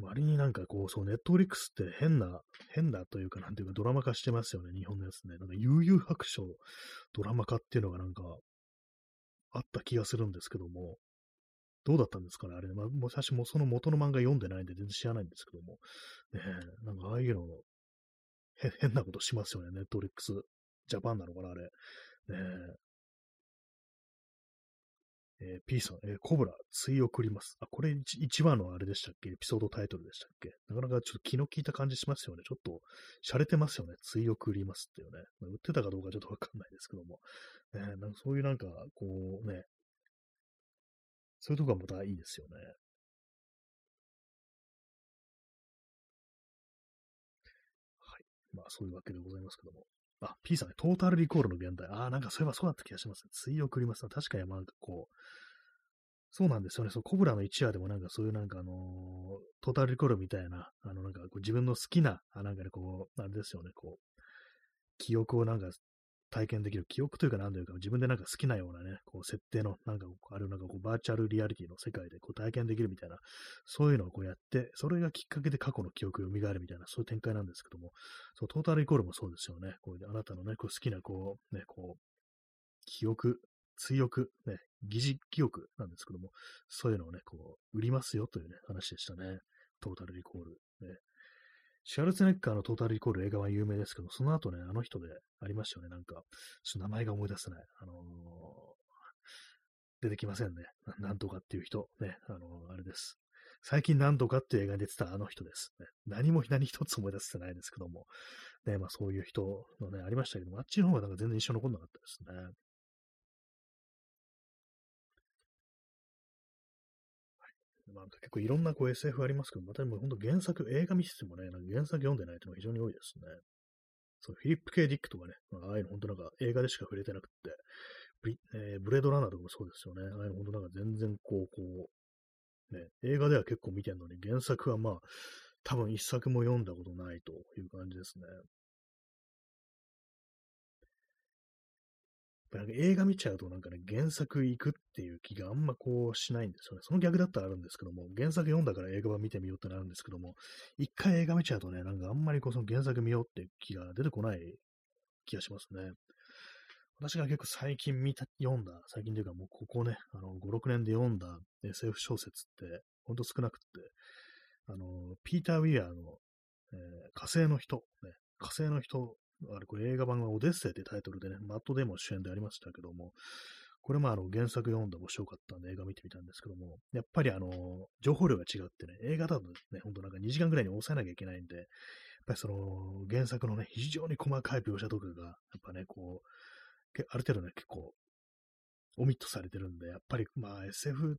Speaker 1: 割になんかこう、そう、ネットフリックスって変な、変なというか、なんていうか、ドラマ化してますよね、日本のやつね。なんか、悠々白書、ドラマ化っていうのがなんか、あった気がするんですけども、どうだったんですかねあれ、まあ、私もその元の漫画読んでないんで全然知らないんですけども、ねなんかああいうの、変なことしますよね、ネットフリックスジャパンなのかな、あれ。ねええー、P さん、えー、コブラ、追送ります。あ、これ 1, 話のあれでしたっけ？エピソードタイトルでしたっけ？なかなかちょっと気の利いた感じしますよね。ちょっと、洒落てますよね。追送りますっていうね。まあ、売ってたかどうかちょっとわかんないですけども。えー、なんかそういうなんか、こうね、そういうとこがまたいいですよね。はい。まあ、そういうわけでございますけども。あ、P さんね、トータルリコールの現代。ああ、なんかそういえばそうだった気がします。追い送ります。確かに、なんかこう、そうなんですよね。そう、コブラの一夜でもなんかそういうなんかあのー、トータルリコールみたいな、あのなんかこう自分の好きな、あなんかね、こう、あれですよね、こう、記憶をなんか体験できる記憶というか何というか、自分でなんか好きなようなね、こう設定の、なんか、あるなんかこうバーチャルリアリティの世界でこう体験できるみたいな、そういうのをこうやって、それがきっかけで過去の記憶を蘇るみたいな、そういう展開なんですけども、そう、トータルイコールもそうですよね。こうあなたのね、こう好きなこう、ね、こう、記憶、追憶、ね、疑似記憶なんですけども、そういうのをね、こう、売りますよというね、話でしたね。トータルリコール。ね、シャルツネッカーのトータルイコール映画は有名ですけど、その後ね、あの人でありましたよね、なんか、ちょっと名前が思い出せない。あのー、出てきませんね。なんとかっていう人、ね、あのー、あれです。最近なんとかっていう映画に出てたあの人です。ね、何も 何一つ思い出せてないですけども、ね、まあそういう人のね、ありましたけども、あっちの方がなんか全然印象残んなかったですね。まあ、結構いろんなこう SF ありますけど、またでも本当原作、映画見ててもね、なんか原作読んでないというのが非常に多いですね。そう、フィリップ・ケイ・ディックとかね、まあ、ああいうの本当なんか映画でしか触れてなくて、ブえー、ブレードランナーとかもそうですよね。ああいうの本当なんか全然こう、こう、ね、映画では結構見てるのに、原作はまあ、多分一作も読んだことないという感じですね。なんか映画見ちゃうとなんかね、原作行くっていう気があんまこうしないんですよね。その逆だったらあるんですけども、原作読んだから映画版見てみようってなるんですけども、一回映画見ちゃうとね、なんかあんまりこうその原作見ようって気が出てこない気がしますね。私が結構最近見た、読んだ、最近というかもうここね、あの、5、6年で読んだ SF 小説ってほんと少なくって、あの、ピーター・ウィアーの、えー、火星の人、ね、火星の人あれ、これ映画版がオデッセイってタイトルでね、マットデーモ主演でありましたけども、これもあの原作読んで面白かったんで映画見てみたんですけども、やっぱりあの、情報量が違ってね、映画だとね、ほんとなんか2時間ぐらいに抑えなきゃいけないんで、やっぱりその原作のね、非常に細かい描写とかが、やっぱね、こう、ある程度ね、結構、オミットされてるんで、やっぱりまあ SF っ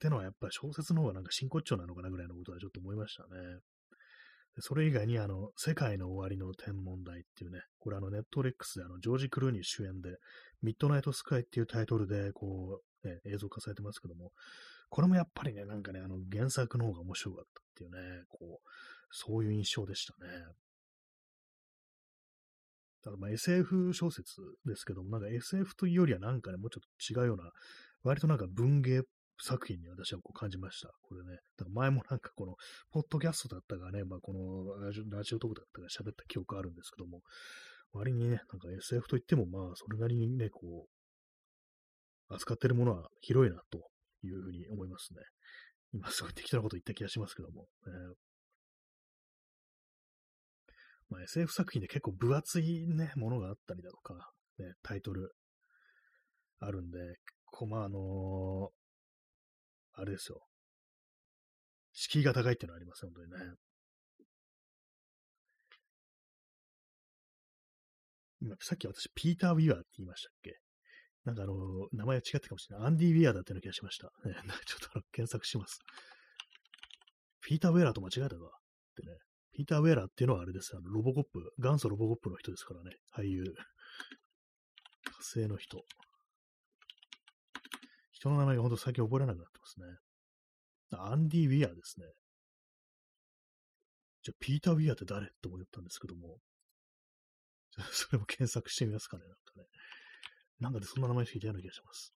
Speaker 1: てのはやっぱ小説の方がなんか真骨頂なのかなぐらいのことはちょっと思いましたね。それ以外に、あの、世界の終わりの天文台っていうね、これあの、ネットレックスであの、ジョージ・クルーニー主演で、ミッドナイト・スカイっていうタイトルで、こう、ね、映像化されてますけども、これもやっぱりね、なんかね、あの、原作の方が面白かったっていうね、こう、そういう印象でしたね。ただまあ SF 小説ですけども、なんか SF というよりはなんかね、もうちょっと違うような、割となんか文芸作品に私はこう感じました。これね。だから前もなんかこの、ポッドキャストだったかね、まあこのラジオラジオトークだったか喋った記憶あるんですけども、割にね、なんか SF といってもまあそれなりにね、こう、扱ってるものは広いなというふうに思いますね。今すごい適当なこと言った気がしますけども。えーまあ、SF 作品で結構分厚いね、ものがあったりだとか、ね、タイトルあるんで、こうまああのあれですよ。敷居が高いっていうのはあります、本当にね。今、さっき私、ピーター・ウィアーって言いましたっけ？なんかあの、名前は違ったかもしれない。アンディ・ウィアーだったような気がしました。ね、ちょっと検索します。ピーター・ウェラーと間違えたかってね。ピーター・ウェラーっていうのはあれですあの、ロボコップ、元祖ロボコップの人ですからね。俳優。火星の人。人の名前がほんと最近覚えられなくなってますね。アンディ・ウィアーですね。じゃあ、ピーター・ウィアーって誰？と思ったんですけども。それも検索してみますかね、なんかね。なんかでそんな名前聞いたような気がします。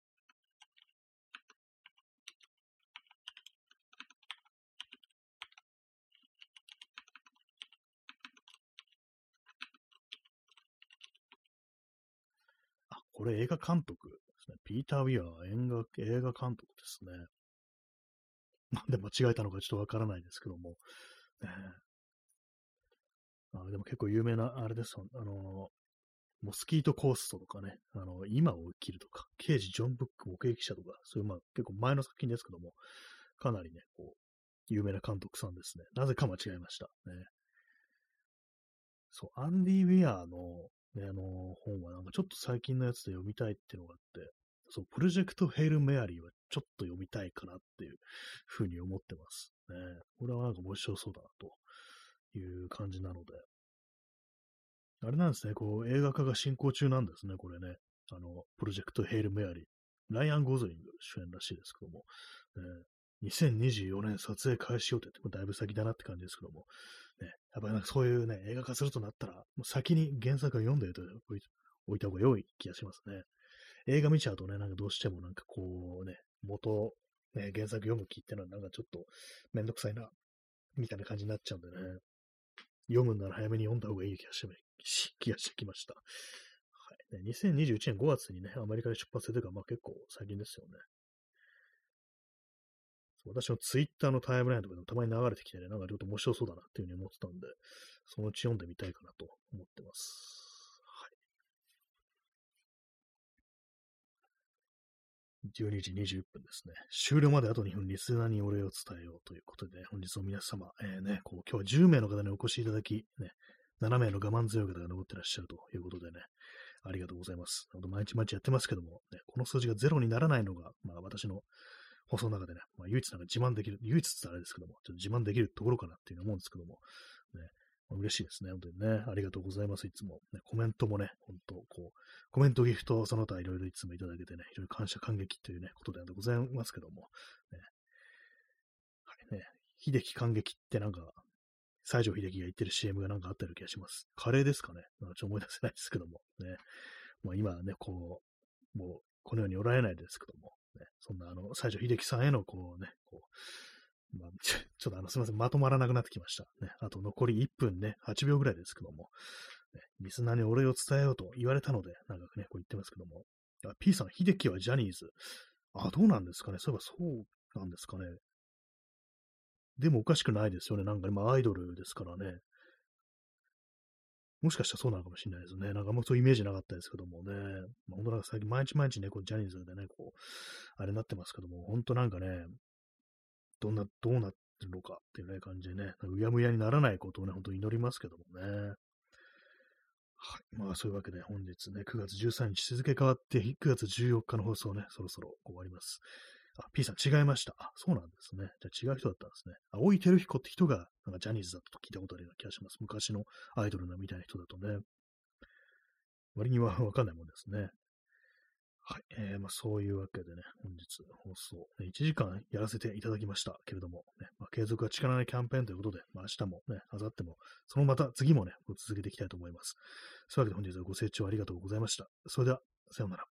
Speaker 1: あ、これ映画監督ですね。ピーター・ウィアー映画映画監督ですね。なんで間違えたのかちょっとわからないですけども。あでも結構有名な、あれです。あの、モスキートコーストとかね、あの、今を生きるとか、刑事ジョン・ブック目撃者とか、そういうまあ結構前の作品ですけども、かなりね、こう、有名な監督さんですね。なぜか間違えました。ね。そう、アンディ・ウィアーの、ね、あの、本はなんかちょっと最近のやつで読みたいっていうのがあって、そう、プロジェクト・ヘイル・メアリーはちょっと読みたいかなっていうふうに思ってますね。これはなんか面白そうだなという感じなので、あれなんですね、こう、映画化が進行中なんですね、これね。あの、プロジェクトヘイル・メアリー。ライアン・ゴズリング主演らしいですけども、えー、2024年撮影開始予定って、だいぶ先だなって感じですけども、やっぱりなんかそういうね、映画化するとなったら、もう先に原作を読んでおいた方が良い気がしますね。映画見ちゃうとね、なんかどうしてもなんかこうね、元、ね、原作読む気ってのはなんかちょっとめんどくさいな、みたいな感じになっちゃうんでね、読むなら早めに読んだ方がいい気がし気がしてきました。はい。2021年5月にね、アメリカで出発するというか、まあ結構最近ですよね。私のツイッターのタイムラインとかでもたまに流れてきてね、なんかちょっと面白そうだなっていうふうに思ってたんで、そのうち読んでみたいかなと思ってます。はい12時21分ですね。終了まであと2分リスナーにお礼を伝えようということで、ね、本日も皆様、えー、ね、こう今日は10名の方にお越しいただき、ね、7名の我慢強い方が残ってらっしゃるということでね、ありがとうございます。毎日毎日やってますけども、ね、この数字がゼロにならないのが、まあ私の放送の中でね、まあ、唯一なんか自慢できる、唯一ってあれですけども、ちょっと自慢できるところかなっていうふうに思うんですけども、ね、まあ、嬉しいですね。本当にね。ありがとうございます。いつも。ね、コメントもね、本当こう、コメントギフトその他いろいろいつもいただけてね、非常に感謝感激というね、ことでございますけども、ね。はいね。秀樹感激ってなんか、西城秀樹が言ってる CM がなんかあったような気がします。カレーですかねなんかちょっと思い出せないですけども。ね。まあ今はね、こう、もう、このようにおられないですけども、ね、そんなあの、西城秀樹さんへのこうね、こう、まあ、ちょ っとあの、すみません、まとまらなくなってきました。ね、あと残り1分ね、8秒ぐらいですけども、ね、リスナーにお礼を伝えようと言われたので、なんかね、こう言ってますけども、P さん、秀樹はジャニーズ。あ、どうなんですかねそういえばそうなんですかねでもおかしくないですよね。なんか今アイドルですからね。もしかしたらそうなのかもしれないですね。なんかあんまそういうイメージなかったですけどもね。まあ、本当なんか最近毎日毎日ね、こうジャニーズでね、こう、あれになってますけども、本当なんかね、どんな、どうなってるのかっていうね、感じでね、うやむやにならないことをね、本当に祈りますけどもね。はい。まあそういうわけで本日ね、9月13日日付変わって9月14日の放送ね、そろそろ終わります。あ、P さん違いました。あ、そうなんですね。じゃあ違う人だったんですね。青井照彦って人が、なんかジャニーズだと聞いたことあるような気がします。昔のアイドルなみたいな人だとね。割にはわかんないもんですね。はい。えー、まあそういうわけでね、本日放送、ね、1時間やらせていただきましたけれども、ね、まあ、継続は力ないキャンペーンということで、まあ明日もね、明後日も、そのまた次もね、続けていきたいと思います。そういうわけで本日はご清聴ありがとうございました。それでは、さようなら。